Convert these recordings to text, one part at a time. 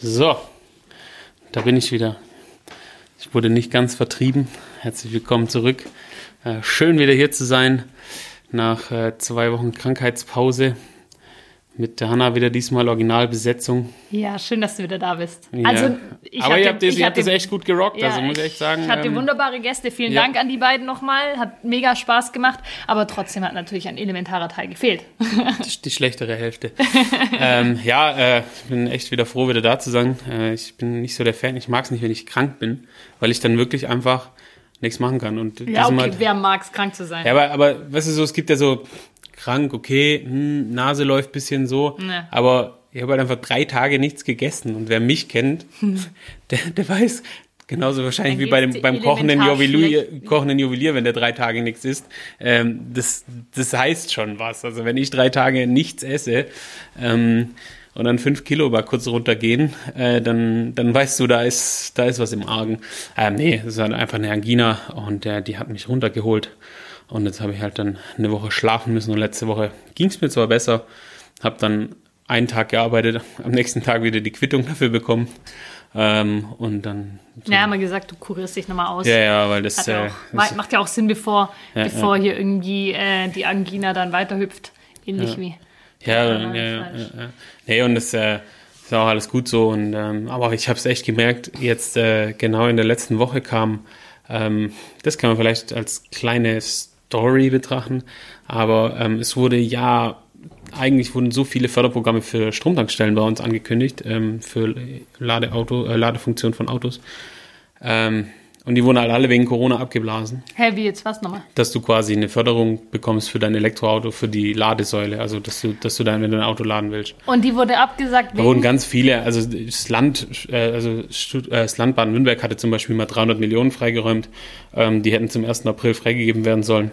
So, da bin ich wieder. Ich wurde nicht ganz vertrieben. Herzlich willkommen zurück. Äh, schön wieder hier zu sein nach äh, zwei Wochen Krankheitspause mit der Hanna wieder diesmal Originalbesetzung. Ja, schön, dass du wieder da bist. Ja. Also, ich Aber ihr habt, das, ich ihr habt das echt gut gerockt, ja, also muss ich echt sagen. Ich hatte ähm, wunderbare Gäste. Vielen ja. Dank an die beiden nochmal. Hat mega Spaß gemacht. Aber trotzdem hat natürlich ein elementarer Teil gefehlt. die, die schlechtere Hälfte. ähm, ja, äh, ich bin echt wieder froh, wieder da zu sein. Äh, ich bin nicht so der Fan. Ich mag es nicht, wenn ich krank bin, weil ich dann wirklich einfach nichts machen kann. Und Ja, okay, wer mag es, krank zu sein? Ja, aber, aber weißt du so, es gibt ja so krank, okay, hm, Nase läuft bisschen so, Ne. aber ich habe halt einfach drei Tage nichts gegessen und wer mich kennt, der, der weiß genauso wahrscheinlich wie bei dem, beim kochenden Juwelier, kochenden Juwelier, wenn der drei Tage nichts isst, ähm, das, das heißt schon was. Also wenn ich drei Tage nichts esse ähm, und dann fünf Kilo mal kurz runtergehen, äh, dann, dann weißt du, da ist, da ist was im Argen. Ähm, nee, das ist halt einfach eine Angina und äh, die hat mich runtergeholt. Und jetzt habe ich halt dann eine Woche schlafen müssen und letzte Woche ging es mir zwar besser, habe dann einen Tag gearbeitet, am nächsten Tag wieder die Quittung dafür bekommen. Ähm, und dann. Ja, haben wir gesagt, du kurierst dich nochmal aus. Ja, ja, weil das. Ja Äh, auch, das ma- macht ja auch Sinn, bevor, Ja, bevor hier irgendwie äh, die Angina dann weiterhüpft. Ähnlich Ja. wie. ja, ja, Ja, ja, ja, ja. Nee, und das äh, ist auch alles gut so. Und, ähm, aber ich habe es echt gemerkt, jetzt äh, genau in der letzten Woche kam, ähm, das kann man vielleicht als kleine Story betrachten, aber ähm, es wurde ja, eigentlich wurden so viele Förderprogramme für Stromtankstellen bei uns angekündigt, ähm, für Ladeauto, äh, Ladefunktion von Autos. Ähm, und die wurden halt alle wegen Corona abgeblasen Hä, wie jetzt was nochmal? dass du quasi eine Förderung bekommst für dein Elektroauto, für die Ladesäule, also dass du, dass du dann, wenn du ein Auto laden willst. Und die wurde abgesagt Da wurden wegen. ganz viele, also das Land, äh, also äh, das Land Baden-Württemberg hatte zum Beispiel mal 300 Millionen freigeräumt, ähm, die hätten zum 1. April freigegeben werden sollen,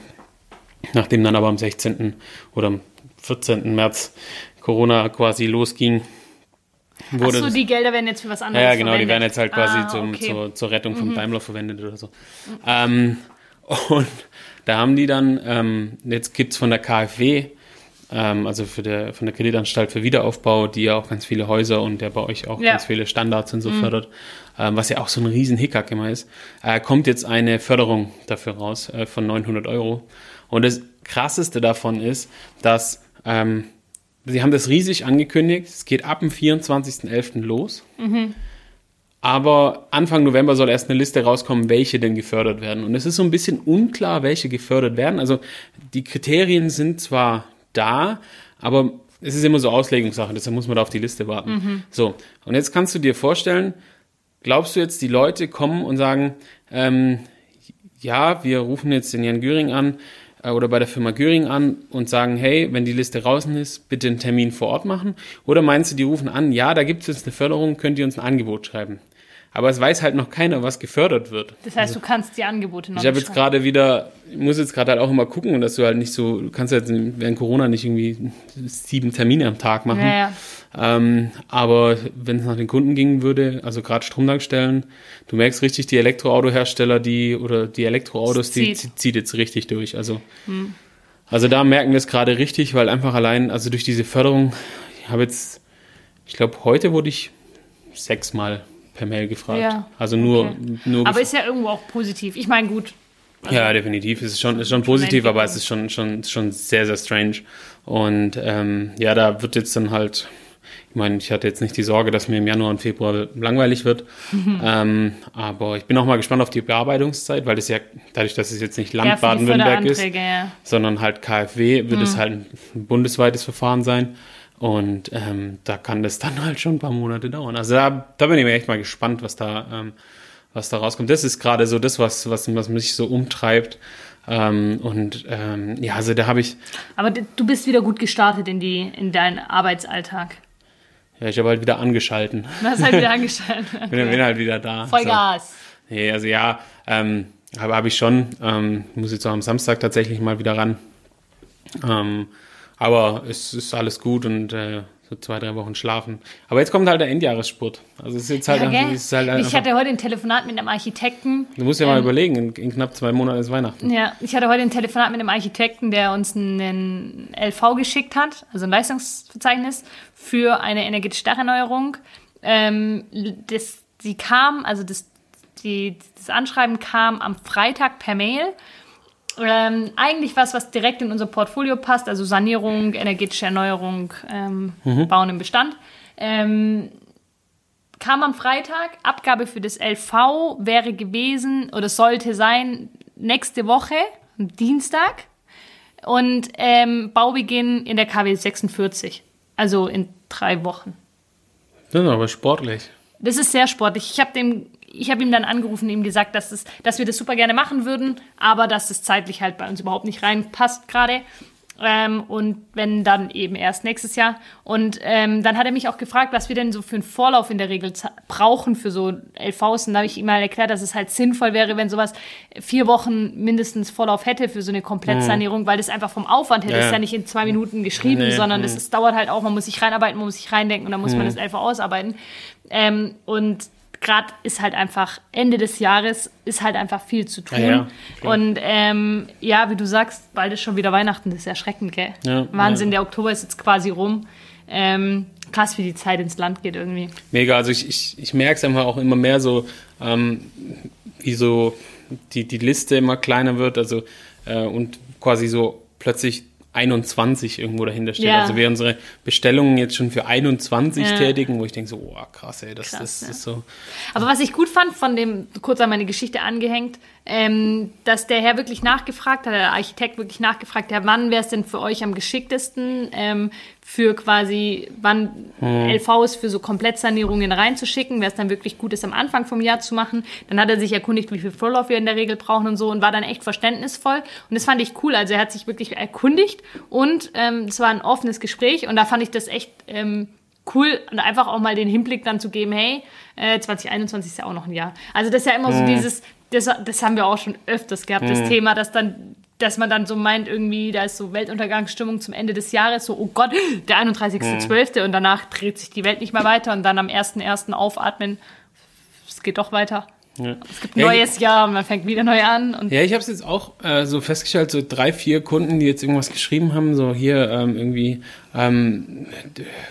nachdem dann aber am 16. oder am 14. März Corona quasi losging. Wurde Achso, die Gelder werden jetzt für was anderes ja, ja, genau, die verwendet. werden jetzt halt quasi ah, zum, okay. Mhm. zur, zur Rettung von Daimler verwendet oder so. Ähm, und da haben die dann, ähm, jetzt gibt's von der KfW, ähm, also für der, von der Kreditanstalt für Wiederaufbau, die ja auch ganz viele Häuser und der bei euch auch Ja. Mhm. ganz viele Standards und so fördert, ähm, was ja auch so ein riesen Hickhack immer ist, äh, kommt jetzt eine Förderung dafür raus äh, von 900 Euro. Und das Krasseste davon ist, dass ähm, Sie haben das riesig angekündigt. Es geht ab dem 24.11. los. Aber Anfang November soll erst eine Liste rauskommen, welche denn gefördert werden. Und es ist so ein bisschen unklar, welche gefördert werden. Also die Kriterien sind zwar da, aber es ist immer so Auslegungssache, deshalb muss man da auf die Liste warten. So, und jetzt kannst du dir vorstellen, glaubst du jetzt, die Leute kommen und sagen, ähm, ja, wir rufen jetzt den Jan Göring an oder bei der Firma Göring an und sagen, hey, wenn die Liste draußen ist, bitte einen Termin vor Ort machen? Oder meinst du, die rufen an, ja, da gibt es jetzt eine Förderung, könnt ihr uns ein Angebot schreiben? Aber es weiß halt noch keiner, was gefördert wird. Das heißt, du kannst die Angebote noch Ich habe jetzt gerade wieder, ich muss jetzt gerade halt auch immer gucken, dass du halt nicht so, du kannst jetzt während Corona nicht irgendwie sieben Termine am Tag machen. Ja, ja. Ähm, aber wenn es nach den Kunden gehen würde, also gerade Stromtankstellen, du merkst richtig, die Elektroautohersteller, die oder die Elektroautos, Es die zieht. zieht. zieht jetzt richtig durch. Also, also da merken wir es gerade richtig, weil einfach allein, also durch diese Förderung, ich habe jetzt, ich glaube, heute wurde ich sechsmal per Mail gefragt. Ja, Also nur, okay. nur Aber ist ja irgendwo auch positiv. Ich meine, gut. ja, definitiv. Es ist schon, ist schon positiv, aber es ist schon, schon, schon sehr, sehr strange. Und ähm, ja, da wird jetzt dann halt, ich meine, ich hatte jetzt nicht die Sorge, dass mir im Januar und Februar langweilig wird. ähm, aber ich bin auch mal gespannt auf die Bearbeitungszeit, weil das ja, dadurch, dass es jetzt nicht Land Ja, Baden-Württemberg ist, ja. sondern halt KfW, wird Mhm. es halt ein bundesweites Verfahren sein. Und ähm, da kann das dann halt schon ein paar Monate dauern. Also da, da bin ich mir echt mal gespannt, was da, ähm, was da rauskommt. Das ist gerade so das, was, was, was mich so umtreibt. Ähm, und ähm, ja, also da habe ich, Aber du bist wieder gut gestartet in, die, in deinen Arbeitsalltag. ja, ich habe halt wieder angeschalten. Du hast halt wieder angestellt. Bin, bin halt wieder da. Voll So. Gas. Nee, also ja, ähm, habe hab ich schon. Ähm, muss jetzt auch am Samstag tatsächlich mal wieder ran. Ähm, aber es ist alles gut und äh, so zwei, drei Wochen schlafen. Aber jetzt kommt halt der Endjahresspurt. Also es ist jetzt halt, Ja, einfach, ist halt ich hatte heute ein Telefonat mit einem Architekten. du musst ja mal überlegen, in, in knapp zwei Monaten ist Weihnachten. Ja, ich hatte heute ein Telefonat mit einem Architekten, der uns einen LV geschickt hat, also ein Leistungsverzeichnis für eine energetische Dacherneuerung. Ähm, das, die kam, also das, die, das Anschreiben kam am Freitag per Mail. Ähm, eigentlich was, was direkt in unser Portfolio passt, also Sanierung, energetische Erneuerung, ähm, Bauen im Bestand. Ähm, kam am Freitag, Abgabe für das LV wäre gewesen oder sollte sein nächste Woche, Dienstag. Und ähm, Baubeginn in der KW 46, also in drei Wochen. Das ist aber sportlich. Das ist sehr sportlich. Ich habe habe ihm dann angerufen, ihm gesagt, dass, das, dass wir das super gerne machen würden, aber dass das zeitlich halt bei uns überhaupt nicht reinpasst gerade. Ähm, und wenn dann eben erst nächstes Jahr. Und ähm, dann hat er mich auch gefragt, was wir denn so für einen Vorlauf in der Regel brauchen für so LVs. Und da habe ich ihm mal erklärt, dass es halt sinnvoll wäre, wenn sowas vier Wochen mindestens Vorlauf hätte für so eine Komplettsanierung, weil das einfach vom Aufwand her, Ja, das ist ja. nicht in zwei Minuten geschrieben, Nee, sondern das mhm. ist, dauert halt auch, man muss sich reinarbeiten, man muss sich reindenken und dann muss man das LV ausarbeiten. Ähm, und gerade ist halt einfach Ende des Jahres ist halt einfach viel zu tun. Ja, ja, und ähm, ja, wie du sagst, bald ist schon wieder Weihnachten, das ist erschreckend, gell? Ja, Wahnsinn, der Oktober ist jetzt quasi rum. Ähm, krass, wie die Zeit ins Land geht irgendwie. Mega, also ich, ich, ich merke es einfach auch immer mehr so, ähm, wie so die, die Liste immer kleiner wird, also äh, und quasi so plötzlich 21 irgendwo dahinter steht. Ja. Also wir unsere Bestellungen jetzt schon für 21 Ja. tätigen, wo ich denke so, oh krass, ey, das, Krass, das ja. ist so. Aber was ich gut fand, von dem, kurz an meine Geschichte angehängt, ähm, dass der Herr wirklich nachgefragt hat, der Architekt wirklich nachgefragt hat, wann wäre es denn für euch am geschicktesten, ähm, für quasi, wann LVs für so Komplettsanierungen reinzuschicken, wäre es dann wirklich gut ist, am Anfang vom Jahr zu machen. Dann hat er sich erkundigt, wie viel Vorlauf wir in der Regel brauchen und so und war dann echt verständnisvoll. Und das fand ich cool. Also er hat sich wirklich erkundigt und ähm, es war ein offenes Gespräch und da fand ich das echt ähm, cool und einfach auch mal den Hinblick dann zu geben, hey, äh, 2021 ist ja auch noch ein Jahr. Also das ist ja immer so dieses, das, das haben wir auch schon öfters gehabt, das Thema, dass dann dass man dann so meint, irgendwie, da ist so Weltuntergangsstimmung zum Ende des Jahres, so, oh Gott, der 31.12. und danach dreht sich die Welt nicht mehr weiter und dann am 1.1. aufatmen, es geht doch weiter. Es gibt ein Ja, neues Jahr und man fängt wieder neu an und Ja, ich habe es jetzt auch äh, so festgestellt, so drei, vier Kunden, die jetzt irgendwas geschrieben haben, so hier ähm, irgendwie, ähm,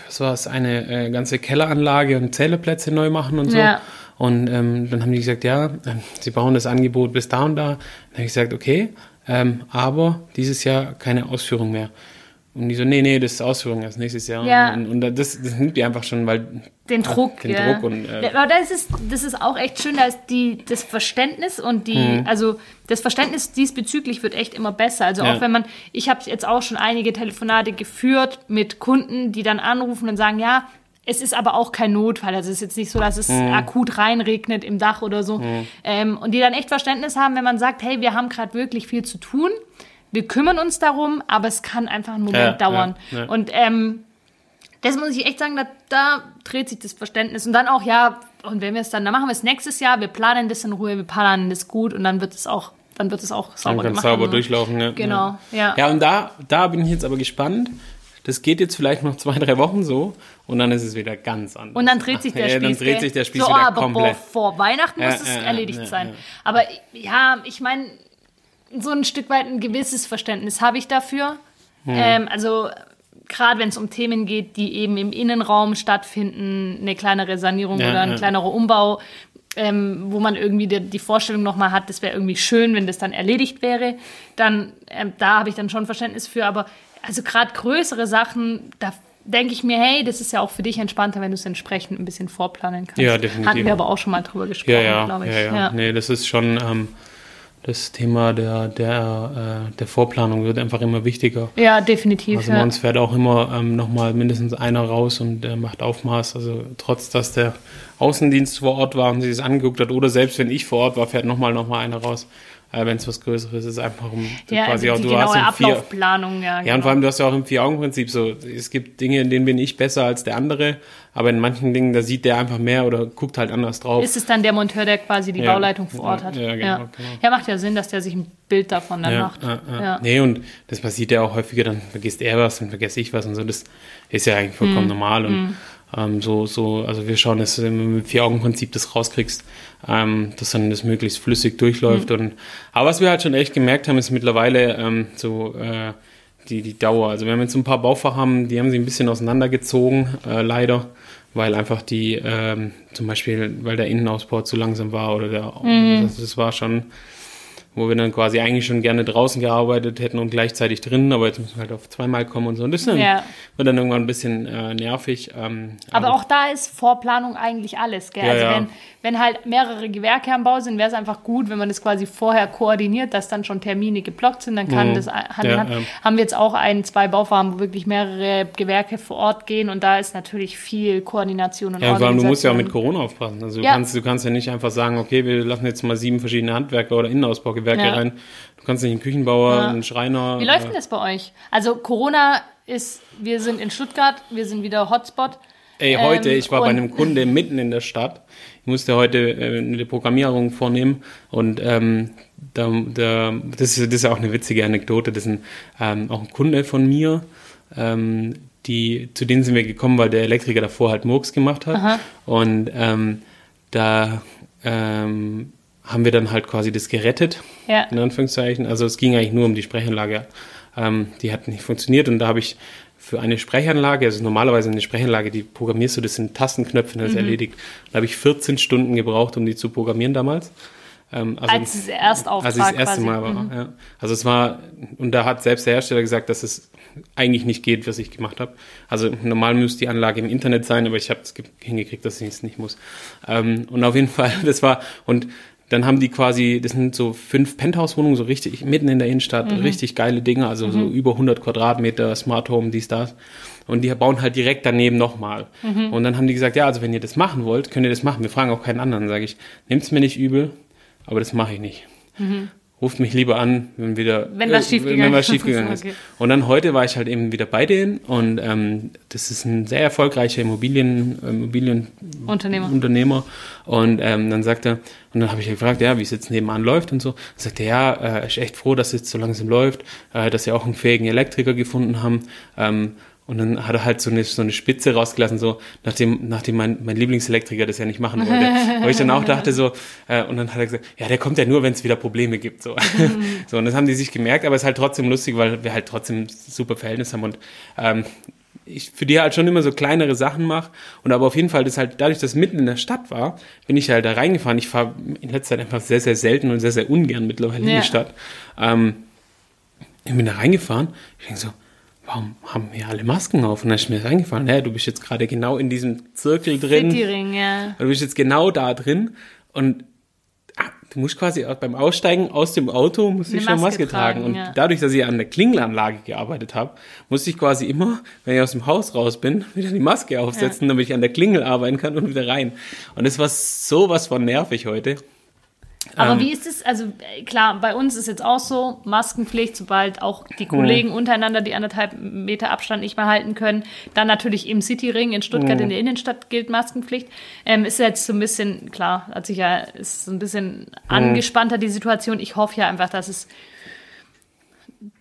was war es, eine äh, ganze Kelleranlage und Zählerplätze neu machen und so. Ja. Und ähm, dann haben die gesagt, ja, ähm, sie bauen das Angebot bis da und da. Dann habe ich gesagt, okay, ähm, aber dieses Jahr keine Ausführung mehr. Und die so, nee, nee, das ist Ausführung erst nächstes Jahr. Ja. Und, und das, das nimmt die einfach schon, weil den Druck. den ja. Druck und, äh, aber das ist, das ist auch echt schön, dass die, das Verständnis und die, Mhm. also das Verständnis diesbezüglich wird echt immer besser. Also Ja. auch wenn man, ich habe jetzt auch schon einige Telefonate geführt mit Kunden, die dann anrufen und sagen, ja, es ist aber auch kein Notfall. Also es ist jetzt nicht so, dass es Mhm. akut reinregnet im Dach oder so. Ähm, und die dann echt Verständnis haben, wenn man sagt, hey, wir haben gerade wirklich viel zu tun. Wir kümmern uns darum, aber es kann einfach einen Moment Ja, dauern. Und ähm, das muss ich echt sagen, da, da dreht sich das Verständnis. Und dann auch, ja, und wenn wir es dann, dann machen wir es nächstes Jahr, wir planen das in Ruhe, wir planen das gut und dann wird es auch, dann wird es auch dann sauber kann gemacht. sauber und so. durchlaufen. Ja. Genau, ja. Ja, und da, da bin ich jetzt aber gespannt. Das geht jetzt vielleicht noch zwei, drei Wochen so und dann ist es wieder ganz anders. Und dann dreht sich der ja, Spieß. dann dreht sich der Spieß so, wieder aber komplett. Vor, vor Weihnachten Ja, muss es ja, ja, erledigt ja, sein. ja. Aber ja, ich meine, so ein Stück weit ein gewisses Verständnis habe ich dafür. Hm. Ähm, also gerade wenn es um Themen geht, die eben im Innenraum stattfinden, eine kleinere Sanierung Ja, oder ein ja. kleinerer Umbau, ähm, wo man irgendwie die, die Vorstellung nochmal hat, das wäre irgendwie schön, wenn das dann erledigt wäre, dann ähm, da habe ich dann schon Verständnis für. Aber also gerade größere Sachen, da denke ich mir, hey, das ist ja auch für dich entspannter, wenn du es entsprechend ein bisschen vorplanen kannst. Ja, definitiv. Hatten wir aber auch schon mal drüber gesprochen, Ja, ja, glaube ich. ja, ja, Nee, das ist schon ähm, das Thema der, der, äh, der Vorplanung wird einfach immer wichtiger. Ja, definitiv. Also ja. bei uns fährt auch immer ähm, nochmal mindestens einer raus und äh, macht Aufmaß. Also trotz, dass der Außendienst vor Ort war und sich das angeguckt hat oder selbst wenn ich vor Ort war, fährt nochmal noch mal einer raus. Äh, wenn es was Größeres ist, einfach um ja, quasi also auch, die du hast genaue im vier, Ablaufplanung, ja. Ja, und vor allem, du hast ja auch im Vier-Augen-Prinzip so, es gibt Dinge, in denen bin ich besser als der andere, aber in manchen Dingen, da sieht der einfach mehr oder guckt halt anders drauf. Ist es dann der Monteur, der quasi die Ja. Bauleitung vor Ort hat? Ja, genau, ja. genau. ja, macht ja Sinn, dass der sich ein Bild davon dann macht. ja, ja. Ja. Nee, und das passiert ja auch häufiger, dann vergisst er was, dann vergesse ich was und so, das ist ja eigentlich vollkommen Mhm. normal und ähm, so, so, also wir schauen, dass du mit Vier-Augen-Prinzip das rauskriegst, ähm, dass dann das möglichst flüssig durchläuft Mhm. und, aber was wir halt schon echt gemerkt haben, ist mittlerweile ähm, so, äh, die, die Dauer. Also wir haben jetzt so ein paar Bauvorhaben, die haben sich ein bisschen auseinandergezogen, äh, leider, weil einfach die, ähm, zum Beispiel, weil der Innenausbau zu langsam war oder der, mhm. das, das war schon, wo wir dann quasi eigentlich schon gerne draußen gearbeitet hätten und gleichzeitig drinnen, aber jetzt müssen wir halt auf zweimal kommen und so. Und das dann, ja. wird dann irgendwann ein bisschen äh, nervig. Ähm, aber, aber, auch da ist Vorplanung eigentlich alles, gell? Ja, also ja. wenn, wenn halt mehrere Gewerke am Bau sind, wäre es einfach gut, wenn man das quasi vorher koordiniert, dass dann schon Termine geblockt sind, dann kann mhm. das Hand ja, Hand. Haben wir jetzt auch ein, zwei Baufarben, wo wirklich mehrere Gewerke vor Ort gehen und da ist natürlich viel Koordination und Ja, vor allem, du musst ja auch mit Corona aufpassen. Also du, kannst, du kannst ja nicht einfach sagen, okay, wir lassen jetzt mal sieben verschiedene Handwerker oder Innenausbaugewerke Gewerke ja. rein. Du kannst nicht einen Küchenbauer, ja. einen Schreiner. Wie läuft äh, denn das bei euch? Also Corona ist, wir sind in Stuttgart, wir sind wieder Hotspot. Ey, heute, ähm, ich war bei einem Kunde mitten in der Stadt. Ich musste heute äh, eine Programmierung vornehmen und ähm, da, da, das, ist, das ist ja auch eine witzige Anekdote. Das ist ein, ähm, auch ein Kunde von mir, ähm, die, zu denen sind wir gekommen, weil der Elektriker davor halt Murks gemacht hat. Aha. Und ähm, da ähm, haben wir dann halt quasi das gerettet, ja. in Anführungszeichen. Also es ging eigentlich nur um die Sprechanlage. Ähm, die hat nicht funktioniert und da habe ich für eine Sprechanlage, also normalerweise eine Sprechanlage, die programmierst du, das sind Tastenknöpfe, das mhm. erledigt. Da habe ich 14 Stunden gebraucht, um die zu programmieren damals. Ähm, also, als es erst Auftrag Als das erste Mal war, mhm. ja. Also es war, und da hat selbst der Hersteller gesagt, dass es eigentlich nicht geht, was ich gemacht habe. Also normal müsste die Anlage im Internet sein, aber ich habe es hingekriegt, dass ich es nicht muss. Ähm, und auf jeden Fall, das war, und dann haben die quasi, das sind so fünf Penthouse-Wohnungen, so richtig mitten in der Innenstadt, mhm. richtig geile Dinge, also mhm. so über 100 Quadratmeter, Smart Home, dies, das. Und die bauen halt direkt daneben nochmal. Mhm. Und dann haben die gesagt, ja, also wenn ihr das machen wollt, könnt ihr das machen. Wir fragen auch keinen anderen. Sage ich, nehmt's mir nicht übel, aber das mache ich nicht. Ruft mich lieber an, wenn wieder wenn was äh, schiefgegangen, wenn was schiefgegangen ist. Und dann heute war ich halt eben wieder bei denen und ähm, das ist ein sehr erfolgreicher Immobilien, Immobilienunternehmer. Unternehmer. Und ähm, dann sagt er, und dann habe ich gefragt, ja, wie es jetzt nebenan läuft und so. Dann sagt er, ja, er äh, ist echt froh, dass es jetzt so langsam läuft, äh, dass sie auch einen fähigen Elektriker gefunden haben. Ähm, und dann hat er halt so eine, so eine Spitze rausgelassen, so nachdem, nachdem mein, mein Lieblingselektriker das ja nicht machen wollte. Wo ich dann auch dachte so, äh, und dann hat er gesagt, ja, der kommt ja nur, wenn es wieder Probleme gibt. So. so, und das haben die sich gemerkt, aber es ist halt trotzdem lustig, weil wir halt trotzdem super Verhältnis haben und ähm, ich für die halt schon immer so kleinere Sachen mache. Und aber auf jeden Fall, das halt, dadurch, dass mitten in der Stadt war, bin ich halt da reingefahren. Ich fahre in letzter Zeit einfach sehr, sehr selten und sehr, sehr ungern mittlerweile ja. in die Stadt. Ähm, ich bin da reingefahren, ich denke so, warum haben wir alle Masken auf? Und dann ist mir reingefallen, naja, du bist jetzt gerade genau in diesem Zirkel drin. Cityring, ja. Du bist jetzt genau da drin und ah, du musst quasi beim Aussteigen aus dem Auto musst du schon Maske tragen. tragen. Und ja. dadurch, dass ich an der Klingelanlage gearbeitet habe, musste ich quasi immer, wenn ich aus dem Haus raus bin, wieder die Maske aufsetzen, ja. damit ich an der Klingel arbeiten kann und wieder rein. Und das war sowas von nervig heute. Aber ähm, wie ist es, also klar, bei uns ist jetzt auch so, Maskenpflicht, sobald auch die Kollegen mh. untereinander die anderthalb Meter Abstand nicht mehr halten können. Dann natürlich im Cityring in Stuttgart in der Innenstadt gilt Maskenpflicht. Ähm, ist jetzt so ein bisschen, klar, hat sich ja, ist so ein bisschen angespannter die Situation. Ich hoffe ja einfach, dass es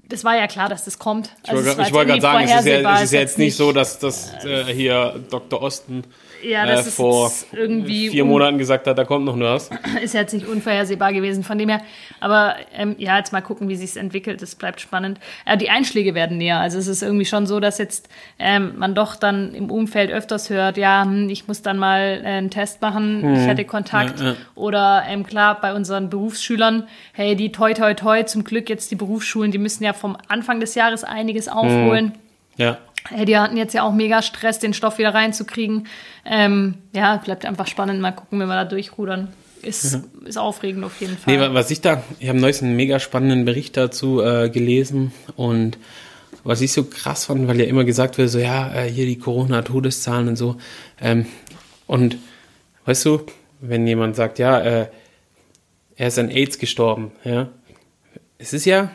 das war ja klar, dass das kommt. Also ich wollte gerade sagen, es ist, ja, es ist jetzt nicht so, dass, dass äh, hier Dr. Osten ja, das äh, vor vier Monaten gesagt hat, da kommt noch was. Ist jetzt nicht unvorhersehbar gewesen, von dem her. Aber ähm, ja, jetzt mal gucken, wie sich es entwickelt. Das bleibt spannend. Äh, die Einschläge werden näher. Also es ist irgendwie schon so, dass jetzt ähm, man doch dann im Umfeld öfters hört, ja, hm, ich muss dann mal äh, einen Test machen, hm. ich hatte Kontakt. Ja, ja. Oder ähm, klar, bei unseren Berufsschülern, hey, die toi toi toi, zum Glück jetzt die Berufsschulen, die müssen ja vom Anfang des Jahres einiges aufholen. Hm. Ja. Hey, die hatten jetzt ja auch mega Stress, den Stoff wieder reinzukriegen. Ähm, ja, bleibt einfach spannend. Mal gucken, wenn wir da durchrudern. Ist, mhm. ist aufregend auf jeden Fall. Nee, was ich da, ich habe neulich einen mega spannenden Bericht dazu äh, gelesen und was ich so krass fand, weil ja immer gesagt wird, so ja, äh, hier die Corona-Todeszahlen und so. Ähm, und weißt du, wenn jemand sagt, ja, äh, er ist an AIDS gestorben, ja, es ist ja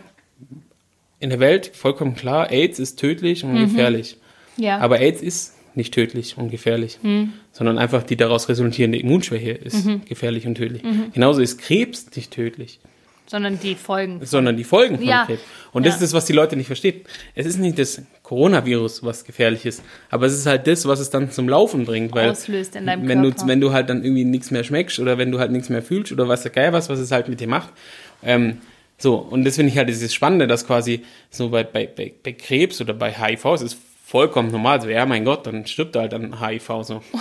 in der Welt vollkommen klar, AIDS ist tödlich und mhm. gefährlich. Ja. Aber AIDS ist nicht tödlich und gefährlich, mhm. sondern einfach die daraus resultierende Immunschwäche ist mhm. gefährlich und tödlich. Mhm. Genauso ist Krebs nicht tödlich. Sondern die Folgen. Sondern die Folgen von ja. Krebs. Und das ja. ist das, was die Leute nicht verstehen. Es ist nicht das Coronavirus, was gefährlich ist, aber es ist halt das, was es dann zum Laufen bringt. Weil Auslöst in deinem wenn Körper. Du, wenn du halt dann irgendwie nichts mehr schmeckst oder wenn du halt nichts mehr fühlst oder was der Geil was, was es halt mit dir macht, ähm, so, und das finde ich halt dieses Spannende, dass quasi so bei, bei, bei, Krebs oder bei HIV, es ist vollkommen normal. So, ja, mein Gott, dann stirbt er halt an HIV so.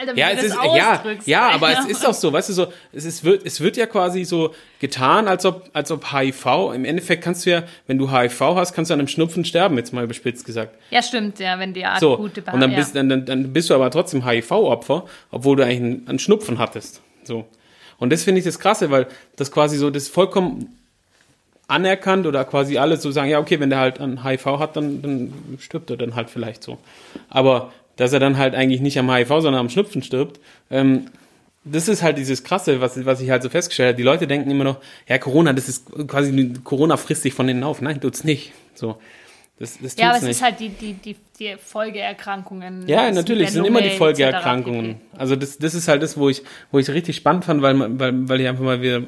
Alter, Ja, es ist, ja, ja, aber es ist auch so, weißt du, so, es, ist, wird, es wird ja quasi so getan, als ob, als ob HIV, im Endeffekt kannst du ja, wenn du HIV hast, kannst du an einem Schnupfen sterben, jetzt mal überspitzt gesagt. Ja, stimmt, ja, wenn die So, akute und dann bist, dann, dann, dann bist du aber trotzdem HIV-Opfer, obwohl du eigentlich einen, einen Schnupfen hattest. So. Und das finde ich das Krasse, weil das quasi so, das vollkommen anerkannt oder quasi alle so sagen, ja, okay, wenn der halt an HIV hat, dann, dann stirbt er dann halt vielleicht so. Aber dass er dann halt eigentlich nicht am HIV, sondern am Schnupfen stirbt, ähm, das ist halt dieses Krasse, was, was ich halt so festgestellt habe. Die Leute denken immer noch, ja, Corona, das ist quasi, Corona frisst sich von innen auf. Nein, tut's nicht. So. Das, das tut's Ja, aber es nicht. ist halt die, die, die, die Folgeerkrankungen. Ja, natürlich, es sind immer die Folgeerkrankungen. Also das, das ist halt das, wo ich, wo ich richtig spannend fand, weil, weil, weil ich einfach mal wieder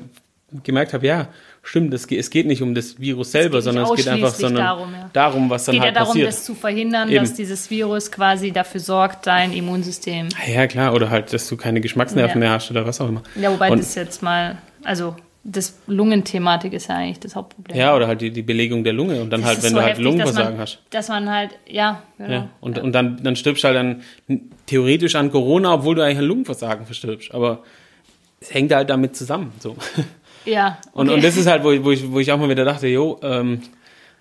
gemerkt habe, ja, stimmt, es geht, es geht nicht um das Virus selber, nicht sondern es geht einfach sondern darum, ja. darum, was Es dann geht ja halt darum, passiert. das zu verhindern, Eben. dass dieses Virus quasi dafür sorgt, dein Immunsystem. ja, klar, oder halt, dass du keine Geschmacksnerven Ja. mehr hast oder was auch immer. Ja, wobei Und- das jetzt mal, also das Lungenthematik ist ja eigentlich das Hauptproblem. Ja, oder halt die, die Belegung der Lunge und dann Das halt, wenn so du halt heftig, Lungenversagen dass hast. man, Dass man halt, ja, genau. Ja, und, und dann, dann stirbst du halt dann theoretisch an Corona, obwohl du eigentlich an Lungenversagen verstirbst. Aber es hängt halt damit zusammen. So. Ja, Und, okay. und das ist halt, wo ich, wo ich, wo ich auch mal wieder dachte, jo, ähm,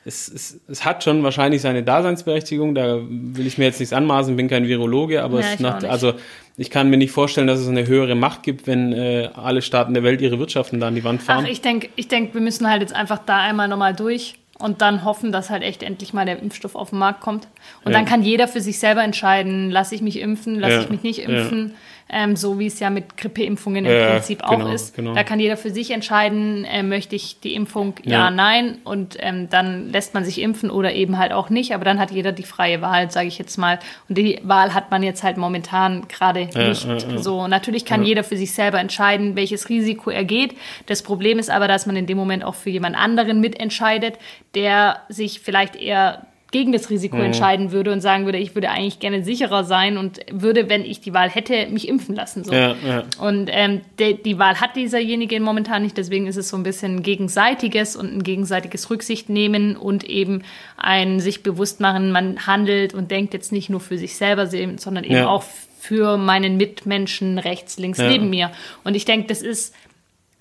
es, es, es hat schon wahrscheinlich seine Daseinsberechtigung, da will ich mir jetzt nichts anmaßen, bin kein Virologe, aber Ja, ich nach, also ich kann mir nicht vorstellen, dass es eine höhere Macht gibt, wenn äh, alle Staaten der Welt ihre Wirtschaften da an die Wand fahren. Ach, ich denke, ich denk, wir müssen halt jetzt einfach da einmal nochmal durch und dann hoffen, dass halt echt endlich mal der Impfstoff auf den Markt kommt. Und Ja. dann kann jeder für sich selber entscheiden, lasse ich mich impfen, lasse Ja, ich mich nicht impfen. Ähm, so wie es ja mit Grippeimpfungen im Ja, Prinzip auch genau, ist. genau. Da kann jeder für sich entscheiden, äh, möchte ich die Impfung, ja, Ja. nein. Und ähm, dann lässt man sich impfen oder eben halt auch nicht. Aber dann hat jeder die freie Wahl, sage ich jetzt mal. Und die Wahl hat man jetzt halt momentan gerade Ja, nicht. So, natürlich kann jeder für sich selber entscheiden, welches Risiko er geht. Das Problem ist aber, dass man in dem Moment auch für jemand anderen mitentscheidet, der sich vielleicht eher gegen das Risiko Mhm. entscheiden würde und sagen würde, ich würde eigentlich gerne sicherer sein und würde, wenn ich die Wahl hätte, mich impfen lassen. So. ja, ja. Und ähm, de, die Wahl hat dieserjenige momentan nicht, deswegen ist es so ein bisschen gegenseitiges und ein gegenseitiges Rücksicht nehmen und eben ein sich bewusst machen, man handelt und denkt jetzt nicht nur für sich selber, sondern eben Ja. auch für meinen Mitmenschen rechts, links neben mir. Und ich denke, das ist,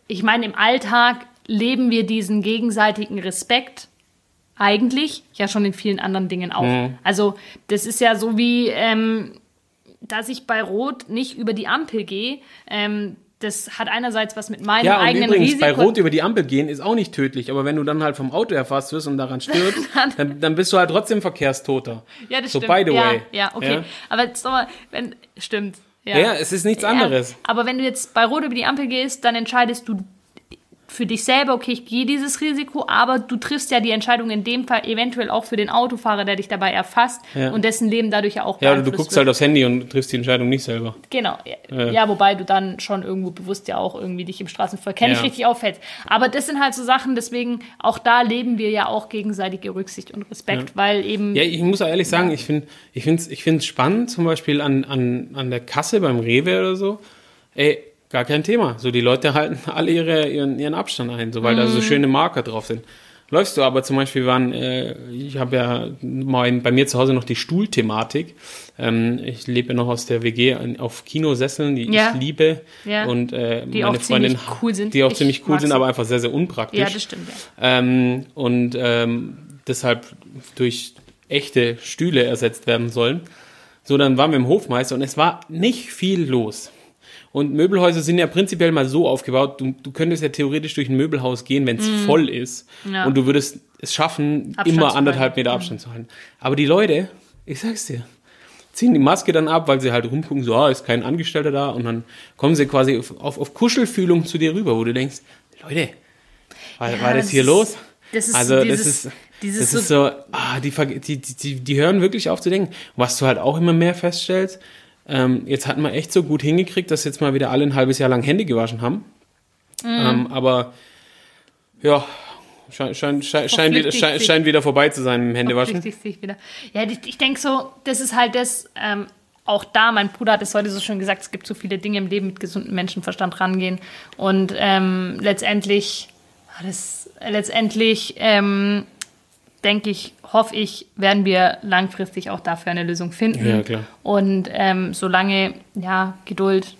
ich meine, im Alltag leben wir diesen gegenseitigen Respekt eigentlich ja schon in vielen anderen Dingen auch. Mhm. Also das ist ja so wie, ähm, dass ich bei Rot nicht über die Ampel gehe. Ähm, das hat einerseits was mit meinem Ja, und eigenen übrigens, Risiko. bei Rot über die Ampel gehen ist auch nicht tödlich, aber wenn du dann halt vom Auto erfasst wirst und daran stirbst, dann, dann bist du halt trotzdem Verkehrstoter. ja, das so stimmt. by the ja, way. Ja, okay. Ja? Aber jetzt nochmal, wenn, stimmt. Ja, ja, es ist nichts anderes. Aber wenn du jetzt bei Rot über die Ampel gehst, dann entscheidest du für dich selber, okay, ich gehe dieses Risiko, aber du triffst ja die Entscheidung in dem Fall eventuell auch für den Autofahrer, der dich dabei erfasst Ja. und dessen Leben dadurch ja auch Ja, oder du guckst wird. halt aufs Handy und triffst die Entscheidung nicht selber. Genau, ja. ja, wobei du dann schon irgendwo bewusst ja auch irgendwie dich im Straßenverkehr nicht Ja. richtig auffällst. Aber das sind halt so Sachen, deswegen auch da leben wir ja auch gegenseitige Rücksicht und Respekt, weil eben Ja, ich muss auch ehrlich sagen, ich finde ich ich find's spannend, zum Beispiel an, an, an der Kasse beim Rewe oder so. Ey, gar kein Thema. So, die Leute halten alle ihre, ihren, ihren Abstand ein, so, weil da Mhm. so schöne Marker drauf sind. Läufst du aber zum Beispiel, waren, äh, ich habe ja mein, bei mir zu Hause noch die Stuhlthematik. Ähm, ich lebe ja noch aus der WG auf Kinosesseln, die Ja. ich liebe. Ja. Und äh, Die meine auch ziemlich Freundin, cool sind. die auch Ich ziemlich cool sind, aber einfach sehr, sehr unpraktisch. ja, das stimmt. Ja. Ähm, und ähm, deshalb durch echte Stühle ersetzt werden sollen. So, dann waren wir im Hofmeister und es war nicht viel los. Und Möbelhäuser sind ja prinzipiell mal so aufgebaut, du, du könntest ja theoretisch durch ein Möbelhaus gehen, wenn es voll ist. Mhm. Ja. Und du würdest es schaffen, Abstand immer anderthalb. Meter Abstand zu halten. Aber die Leute, ich sag's dir, ziehen die Maske dann ab, weil sie halt rumgucken, so, ah, ist kein Angestellter da. Und dann kommen sie quasi auf, auf, auf Kuschelfühlung zu dir rüber, wo du denkst, Leute, war, Ja, war das das hier ist- los? das ist also dieses- das ist, dieses das ist so, ah, die, die, die, die hören wirklich auf zu denken. Was du halt auch immer mehr feststellst, ähm, jetzt hatten wir echt so gut hingekriegt, dass jetzt mal wieder alle ein halbes Jahr lang Hände gewaschen haben. Mhm. Ähm, aber ja, scheint schein, schein, schein, wieder, schein, sich. scheint wieder vorbei zu sein im Händewaschen. Sich wieder. Ja, ich, ich denke so, das ist halt das, ähm, auch da, mein Bruder hat es heute so schön gesagt, es gibt so viele Dinge im Leben mit gesundem Menschenverstand rangehen. Und ähm, letztendlich, ah, das, letztendlich ähm, denke ich, hoffe ich, werden wir langfristig auch dafür eine Lösung finden. Ja, klar. Und ähm, solange, ja, Geduld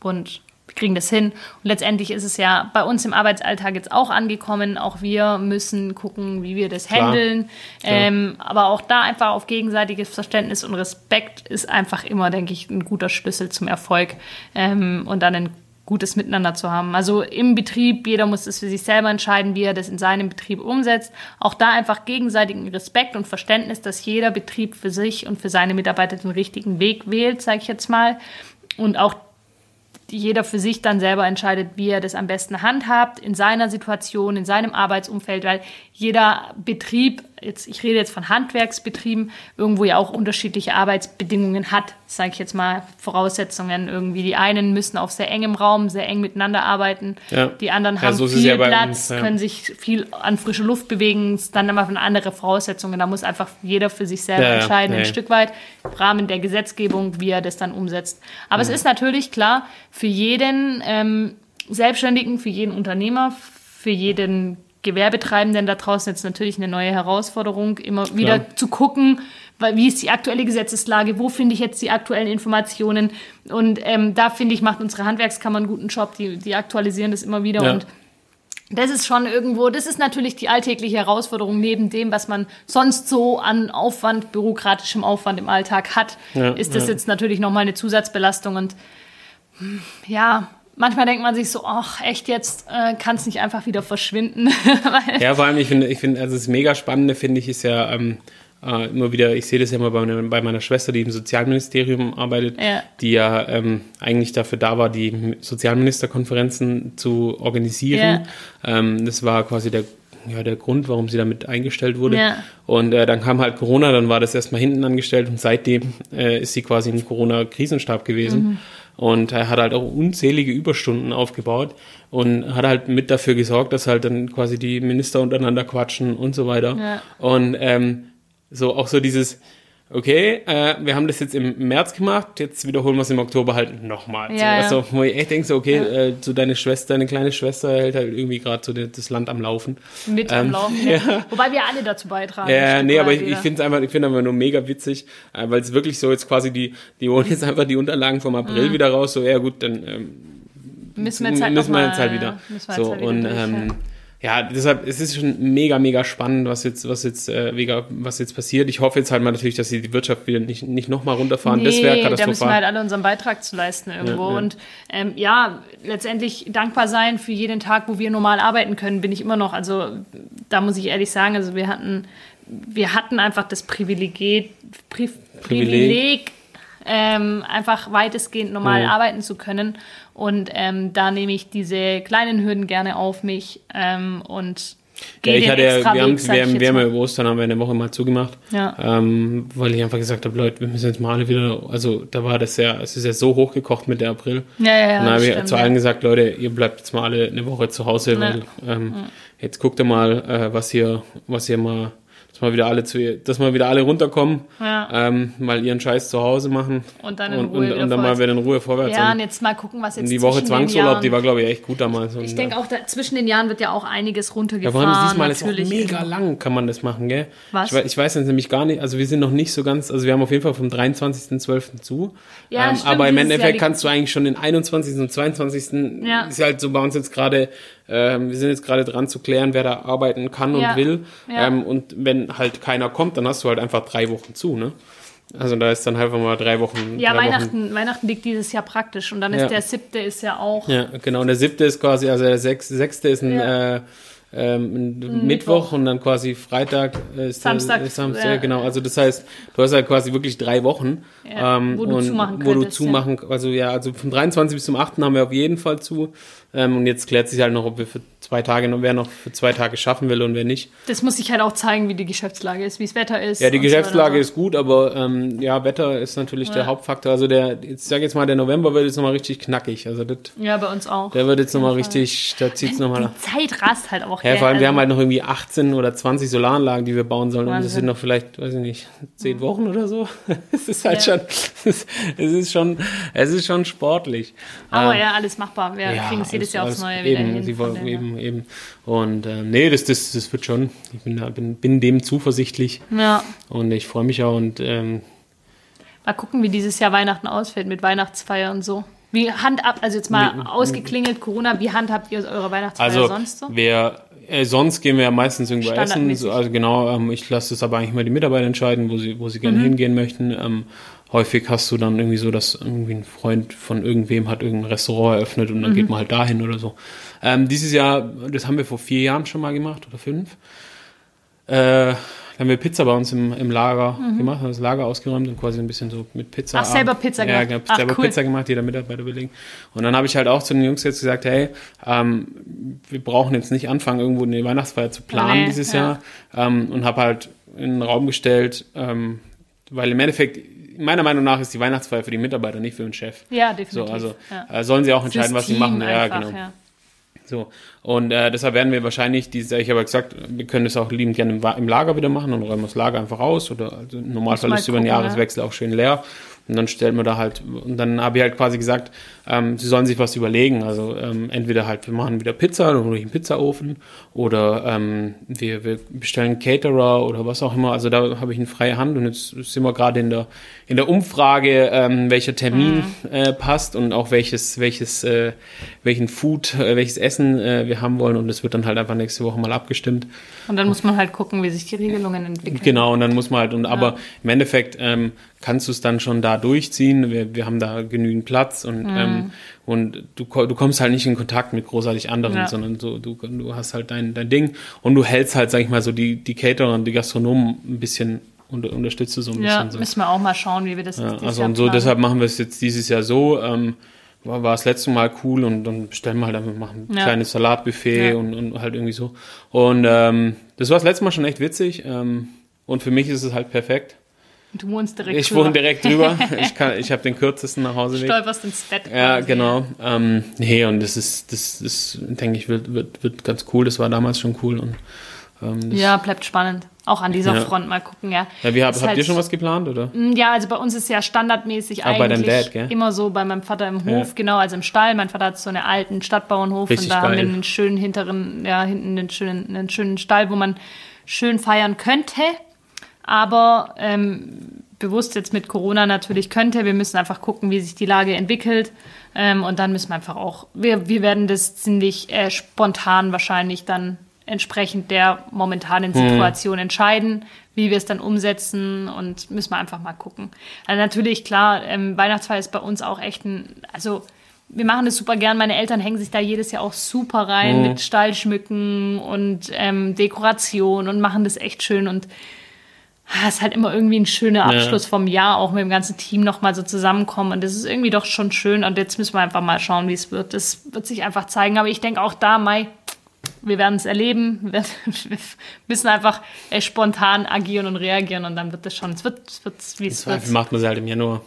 und wir kriegen das hin. Und letztendlich ist es ja bei uns im Arbeitsalltag jetzt auch angekommen. Auch wir müssen gucken, wie wir das Klar. handeln. Klar. Ähm, aber auch da einfach auf gegenseitiges Verständnis und Respekt ist einfach immer, denke ich, ein guter Schlüssel zum Erfolg ähm, und dann ein gutes Miteinander zu haben. Also im Betrieb, jeder muss es für sich selber entscheiden, wie er das in seinem Betrieb umsetzt. Auch da einfach gegenseitigen Respekt und Verständnis, dass jeder Betrieb für sich und für seine Mitarbeiter den richtigen Weg wählt, sage ich jetzt mal. Und auch jeder für sich dann selber entscheidet, wie er das am besten handhabt, in seiner Situation, in seinem Arbeitsumfeld, weil jeder Betrieb, jetzt, ich rede jetzt von Handwerksbetrieben, irgendwo ja auch unterschiedliche Arbeitsbedingungen hat, sage ich jetzt mal, Voraussetzungen irgendwie. Die einen müssen auf sehr engem Raum, sehr eng miteinander arbeiten, Ja. die anderen Ja, haben so viel Platz, uns, ja. können sich viel an frische Luft bewegen, dann immer von andere Voraussetzungen. Da muss einfach jeder für sich selber entscheiden, ein. Stück weit im Rahmen der Gesetzgebung, wie er das dann umsetzt. Aber es ist natürlich klar, für jeden ähm, Selbstständigen, für jeden Unternehmer, für jeden Gewerbetreibenden da draußen jetzt natürlich eine neue Herausforderung, immer wieder Klar. zu gucken, wie ist die aktuelle Gesetzeslage, wo finde ich jetzt die aktuellen Informationen. Und ähm, da finde ich, macht unsere Handwerkskammer einen guten Job, die, die aktualisieren das immer wieder Ja. und das ist schon irgendwo, das ist natürlich die alltägliche Herausforderung neben dem, was man sonst so an Aufwand, bürokratischem Aufwand im Alltag hat, Ja, ist das ja. jetzt natürlich nochmal eine Zusatzbelastung und hm, ja, manchmal denkt man sich so, ach echt jetzt, äh, kann es nicht einfach wieder verschwinden. Ja, vor allem, ich finde, ich finde, also das mega Spannende, finde ich, ist ja ähm, äh, immer wieder, ich sehe das ja immer bei, meiner- bei meiner Schwester, die im Sozialministerium arbeitet, Ja. die ja ähm, eigentlich dafür da war, die Sozialministerkonferenzen zu organisieren. Ähm, das war quasi der, ja, der Grund, warum sie damit eingestellt wurde. Ja. Und äh, dann kam halt Corona, dann war das erstmal hinten angestellt und seitdem äh, ist sie quasi im Corona-Krisenstab gewesen. Mhm. Und er hat halt auch unzählige Überstunden aufgebaut und hat halt mit dafür gesorgt, dass halt dann quasi die Minister untereinander quatschen und so weiter. Ja. Und ähm, so auch so dieses, okay, äh, wir haben das jetzt im März gemacht, jetzt wiederholen wir es im Oktober halt nochmal. Ja, so, ja. also, wo ich echt denke, so, okay, äh, so deine Schwester, deine kleine Schwester hält halt irgendwie gerade so das Land am Laufen. Mit am Ähm, Laufen. Ja. Wobei wir alle dazu beitragen. Ja, nee, aber ich, ich finde es einfach, ich finde einfach nur mega witzig, äh, weil es wirklich so jetzt quasi die, die holen jetzt einfach die Unterlagen vom April wieder raus, so, ja gut, dann ähm, müssen wir jetzt halt, müssen wir jetzt halt wieder. müssen wir so, halt wieder und durch, ähm, ja. ja, deshalb, es ist schon mega, mega spannend, was jetzt, was jetzt, äh, mega, was jetzt passiert. Ich hoffe jetzt halt mal natürlich, dass sie die Wirtschaft wieder nicht, nicht nochmal runterfahren. das wäre da müssen wir katastrophal. halt alle unseren Beitrag zu leisten irgendwo. Ja, ja. Und ähm, ja, letztendlich dankbar sein für jeden Tag, wo wir normal arbeiten können, bin ich immer noch. Also da muss ich ehrlich sagen, also wir hatten, wir hatten einfach das Privileg, Pri Privileg, ähm, einfach weitestgehend normal Mhm. arbeiten zu können. Und ähm, da nehme ich diese kleinen Hürden gerne auf mich ähm, und Ja, ich hatte, wir haben, Weg, wir haben, wir haben ja über Ostern haben wir eine Woche mal zugemacht, Ja. ähm, weil ich einfach gesagt habe, Leute, wir müssen jetzt mal alle wieder, also da war das ja, es ist ja so hochgekocht mit der April. Ja, ja, ja, und dann habe ich zu allen gesagt, Leute, ihr bleibt jetzt mal alle eine Woche zu Hause, weil ähm, jetzt guckt ihr mal, äh, was ihr, was ihr mal, mal wieder alle zu, dass mal wieder alle runterkommen, Ja. ähm, mal ihren Scheiß zu Hause machen Und dann in und, Ruhe und, und dann mal wieder in Ruhe vorwärts. Ja, und, jetzt mal gucken, was jetzt und die Woche Zwangsurlaub, die war glaube ich echt gut damals. Ich denke auch, da, zwischen den Jahren wird ja auch einiges ja, runtergefahren. vor allem diesmal ist auch natürlich. mega lang, kann man das machen, gell? Was? Ich, ich weiß jetzt nämlich gar nicht, also wir sind noch nicht so ganz, also wir haben auf jeden Fall vom 23.12. zu. Ja, ähm, stimmt, aber im Endeffekt kannst du eigentlich schon den 21. und 22. Ja. ist halt so bei uns jetzt gerade, ähm, wir sind jetzt gerade dran zu klären, wer da arbeiten kann und Ja. will. Ja. Ähm, und wenn halt keiner kommt, dann hast du halt einfach drei Wochen zu, ne? Also da ist dann halt einfach mal drei Wochen. Ja, drei Wochen Weihnachten, Weihnachten liegt dieses Jahr praktisch und dann ist Ja. der siebte ist ja auch. Ja, genau. Und der siebte ist quasi, also der sechs, sechste ist ein, äh, ähm, ein Mittwoch und dann quasi Freitag äh, ist Samstag, Der, ist Samstag, ja. genau. Also das heißt, du hast halt quasi wirklich drei Wochen, Ja, ähm, wo du und zumachen wo du könntest, ja. zumachen, also ja, also vom 23 bis zum 8. haben wir auf jeden Fall zu. Ähm, und jetzt klärt sich halt noch, ob wir für zwei Tage noch, wer noch für zwei Tage schaffen will und wer nicht. Das muss sich halt auch zeigen, wie die Geschäftslage ist, wie das Wetter ist. Ja, die und so. Geschäftslage ist gut, aber ähm, ja, Wetter ist natürlich der Ja. Hauptfaktor. Also der, ich sag jetzt mal, der November wird jetzt nochmal richtig knackig. Also das, Ja, bei uns auch. der wird jetzt nochmal richtig, da zieht's nochmal Die Zeit rast halt auch auch. Ja, vor allem, wir Also- haben halt noch irgendwie 18 oder 20 Solaranlagen, die wir bauen sollen. Und das Wahnsinn. sind noch vielleicht, weiß ich nicht, 10 Wochen oder so. Es ist halt Ja. schon, es ist schon, es ist schon sportlich. Aber Ähm, ja, alles machbar. Wir kriegen es jedes Jahr aufs Neue wieder eben, hin. Sie wollen, eben, eben. Und ähm, nee, das, das, das wird schon. Ich bin, da, bin, bin dem zuversichtlich Ja. und ich freue mich auch. Und ähm, Mal gucken, wie dieses Jahr Weihnachten ausfällt mit Weihnachtsfeier und so. Wie handhabt, also jetzt mal ausgeklingelt Corona, wie handhabt ihr eure Weihnachtsfeier also sonst so? wer äh, sonst gehen wir ja meistens irgendwo essen. So, also genau, ähm, ich lasse das aber eigentlich mal die Mitarbeiter entscheiden, wo sie, wo sie gerne Mhm. hingehen möchten. Ähm, häufig hast du dann irgendwie so, dass irgendwie ein Freund von irgendwem hat irgendein Restaurant eröffnet und dann Mhm. geht man halt dahin oder so. Ähm, dieses Jahr, das haben wir vor vier Jahren schon mal gemacht oder fünf. Äh, haben wir Pizza bei uns im, im Lager gemacht, haben das Lager ausgeräumt und quasi ein bisschen so mit Pizza. Mhm. Ach, selber Pizza ja, gemacht. genau, Ach, selber cool. Pizza gemacht, jeder Mitarbeiter belegen. Und dann habe ich halt auch zu den Jungs jetzt gesagt, hey, ähm, wir brauchen jetzt nicht anfangen, irgendwo eine Weihnachtsfeier zu planen Nee, dieses ja. Jahr. Ähm, und habe halt in den Raum gestellt, ähm, weil im Endeffekt, meiner Meinung nach, ist die Weihnachtsfeier für die Mitarbeiter, nicht für den Chef. Ja, definitiv. So, also ja. äh, sollen sie auch entscheiden, was sie machen. Ja, einfach, genau. ja. So. Und äh, deshalb werden wir wahrscheinlich dieses Jahr, ich habe ja gesagt, wir können das auch liebend gerne im, im Lager wieder machen und räumen das Lager einfach aus. Oder also im Normalfall mal ist es über den gucken, Jahreswechsel auch schön leer. Und dann stellen wir da halt, und dann habe ich halt quasi gesagt, ähm, sie sollen sich was überlegen. Also ähm, entweder halt, wir machen wieder Pizza oder durch einen Pizzaofen oder ähm, wir, wir bestellen einen Caterer oder was auch immer. Also da habe ich eine freie Hand und jetzt sind wir gerade in der, in der Umfrage, ähm, welcher Termin äh, passt und auch welches, welches, äh, welchen Food, äh, welches Essen äh, wir haben wollen. Und das wird dann halt einfach nächste Woche mal abgestimmt. Und dann muss man halt gucken, wie sich die Regelungen entwickeln. Genau, und dann muss man halt, und aber im Endeffekt ähm, kannst du es dann schon da durchziehen. Wir, wir haben da genügend Platz und, Mhm. ähm, und du, du kommst halt nicht in Kontakt mit großartig anderen, Ja. sondern so, du, du hast halt dein, dein Ding und du hältst halt, sag ich mal, so die, die Caterer und die Gastronomen ein bisschen unter, unterstützt du so ein Ja, bisschen. So. müssen wir auch mal schauen, wie wir das Ja, also Jahr und so, planen. deshalb machen wir es jetzt dieses Jahr so. Ähm, war, war das letzte Mal cool und dann bestellen wir halt einfach machen ein Ja. kleines Salatbuffet Ja. und, und halt irgendwie so. Und ähm, das war das letzte Mal schon echt witzig. Ähm, und für mich ist es halt perfekt. Du wohnst direkt Ich drüber. wohne direkt drüber. Ich, kann, ich habe den kürzesten Nachhauseweg. Stolperst ins Bett. Ja, quasi. genau. Ähm, nee, und das ist, das, das denke ich, wird, wird, wird ganz cool. Das war damals schon cool. Und, ähm, Ja, bleibt spannend. Auch an dieser Ja. Front mal gucken, ja. ja, wie, habt, Ist habt ihr halt- schon was geplant, oder? Ja, also bei uns ist ja standardmäßig bei deinem eigentlich Dad, immer so bei meinem Vater im Hof, Ja. genau, also im Stall. Mein Vater hat so einen alten Stadtbauernhof Richtig und da haben wir geil. einen schönen hinteren, ja, hinten einen schönen, einen schönen Stall, wo man schön feiern könnte. Aber ähm, bewusst jetzt mit Corona natürlich könnte. Wir müssen einfach gucken, wie sich die Lage entwickelt. Ähm, und dann müssen wir einfach auch, wir, wir werden das ziemlich äh, spontan wahrscheinlich dann entsprechend der momentanen Situation entscheiden, wie wir es dann umsetzen und müssen wir einfach mal gucken. Also natürlich, klar, ähm, Weihnachtsfeier ist bei uns auch echt ein, also wir machen das super gern. Meine Eltern hängen sich da jedes Jahr auch super rein mit Stallschmücken und ähm, Dekoration und machen das echt schön und es ist halt immer irgendwie ein schöner Abschluss vom Jahr, auch mit dem ganzen Team nochmal so zusammenkommen. Und das ist irgendwie doch schon schön. Und jetzt müssen wir einfach mal schauen, wie es wird. Das wird sich einfach zeigen. Aber ich denke auch da, Mai, wir werden es erleben. Wir, müssen einfach äh, spontan agieren und reagieren. Und dann wird es schon, es wird, es wird wie es wird. Macht man sie halt im Januar.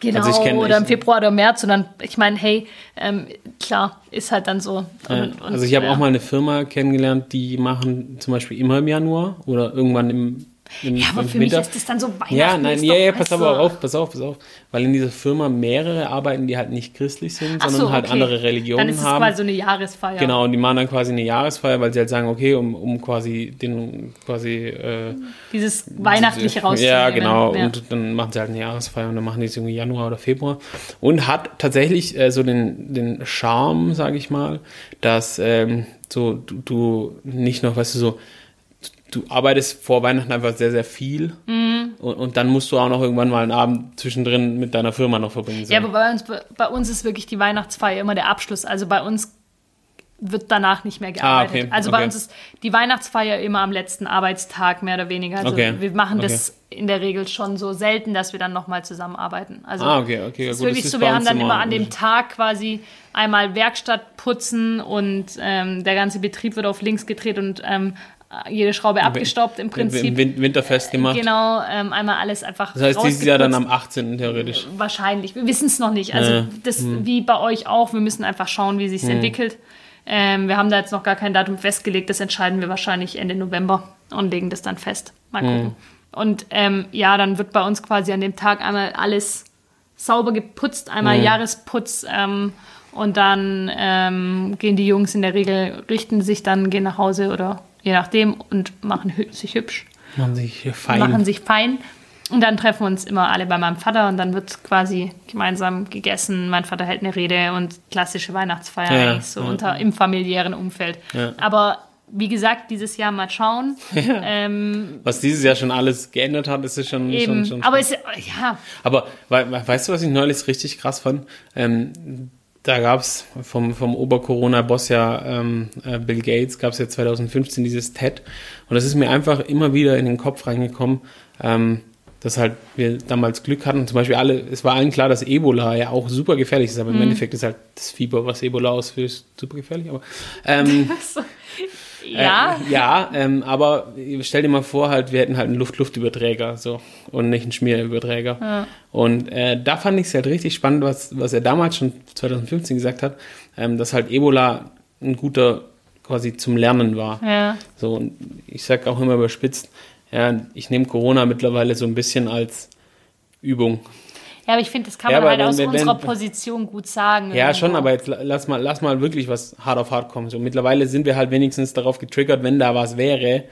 Genau, Also kenn- oder im Februar oder März. Und dann, ich meine, hey, ähm, klar, ist halt dann so. Ja. Und, und, also ich habe ja. auch mal eine Firma kennengelernt, die machen zum Beispiel immer im Januar oder irgendwann im, im, Ja, aber für Winter. mich ist das dann so Weihnachten. ja, nein, ja, ja, pass aber auf, pass auf, pass auf. Weil in dieser Firma mehrere arbeiten, die halt nicht christlich sind, Ach sondern so, halt okay. andere Religionen Dann ist es haben. quasi so eine Jahresfeier. Genau, und die machen dann quasi eine Jahresfeier, weil sie halt sagen, okay, um, um quasi den quasi äh, Dieses Weihnachtliche rauszunehmen. Ja, genau. Ja. Und dann machen sie halt eine Jahresfeier und dann machen die es irgendwie Januar oder Februar. Und hat tatsächlich äh, so den, den Charme, sage ich mal, dass ähm, so du, du nicht noch, weißt du, so du arbeitest vor Weihnachten einfach sehr, sehr viel Mhm. und, und dann musst du auch noch irgendwann mal einen Abend zwischendrin mit deiner Firma noch verbringen. So. Ja, aber bei uns, bei uns ist wirklich die Weihnachtsfeier immer der Abschluss. Also bei uns wird danach nicht mehr gearbeitet. Ah, okay, Also bei okay. uns ist die Weihnachtsfeier immer am letzten Arbeitstag mehr oder weniger. Also Okay, wir machen das in der Regel schon so selten, dass wir dann nochmal zusammenarbeiten. Also Ah, okay, okay, ja, gut, wirklich so, bei wir haben dann immer immer an dem Tag quasi einmal Werkstatt putzen und ähm, der ganze Betrieb wird auf links gedreht und ähm, jede Schraube abgestaubt im Im Prinzip. Win- Winterfest gemacht. Genau, ähm, einmal alles einfach Das heißt, dieses Jahr dann am rausgeputzt. 18. theoretisch. Wahrscheinlich. Wir wissen es noch nicht. Also Ja. das wie bei euch auch. Wir müssen einfach schauen, wie sich entwickelt. Ähm, wir haben da jetzt noch gar kein Datum festgelegt. Das entscheiden wir wahrscheinlich Ende November und legen das dann fest. Mal gucken. Mhm. Und ähm, ja, dann wird bei uns quasi an dem Tag einmal alles sauber geputzt, einmal mhm. Jahresputz. Ähm, und dann ähm, gehen die Jungs in der Regel, richten sich dann, gehen nach Hause oder je nachdem und machen sich hübsch. Machen sich fein. Machen sich fein. Und dann treffen wir uns immer alle bei meinem Vater und dann wird quasi gemeinsam gegessen. Mein Vater hält eine Rede und klassische Weihnachtsfeier ja, so ja. unter im familiären Umfeld. Ja. Aber wie gesagt, dieses Jahr mal schauen. Ähm, was dieses Jahr schon alles geändert hat, ist es schon, eben, schon, schon Aber es, ja. Aber weißt du, was ich neulich richtig krass fand? Ähm, da gab es vom, vom Ober-Corona-Boss ja ähm, äh, Bill Gates, gab es ja 2015 dieses TED. Und das ist mir einfach immer wieder in den Kopf reingekommen, ähm, dass halt wir damals Glück hatten. Zum Beispiel alle, es war allen klar, dass Ebola ja auch super gefährlich ist, aber mhm. im Endeffekt ist halt das Fieber, was Ebola auslöst, super gefährlich. Aber ähm, ja. Äh, ja, ähm, aber stell dir mal vor, halt, wir hätten halt einen Luft-Luft-Überträger so und nicht einen Schmierüberträger. Ja. Und äh, da fand ich es halt richtig spannend, was, was er damals schon 2015 gesagt hat, ähm, dass halt Ebola ein guter quasi zum Lernen war. Ja. So, und ich sag auch immer überspitzt, ja, ich nehme Corona mittlerweile so ein bisschen als Übung. Ja, aber ich finde, das kann ja, man halt wenn, aus wenn, unserer Position gut sagen. Ja, schon, aber jetzt lass mal, lass mal wirklich was hart auf hart kommen. So, mittlerweile sind wir halt wenigstens darauf getriggert, wenn da was wäre,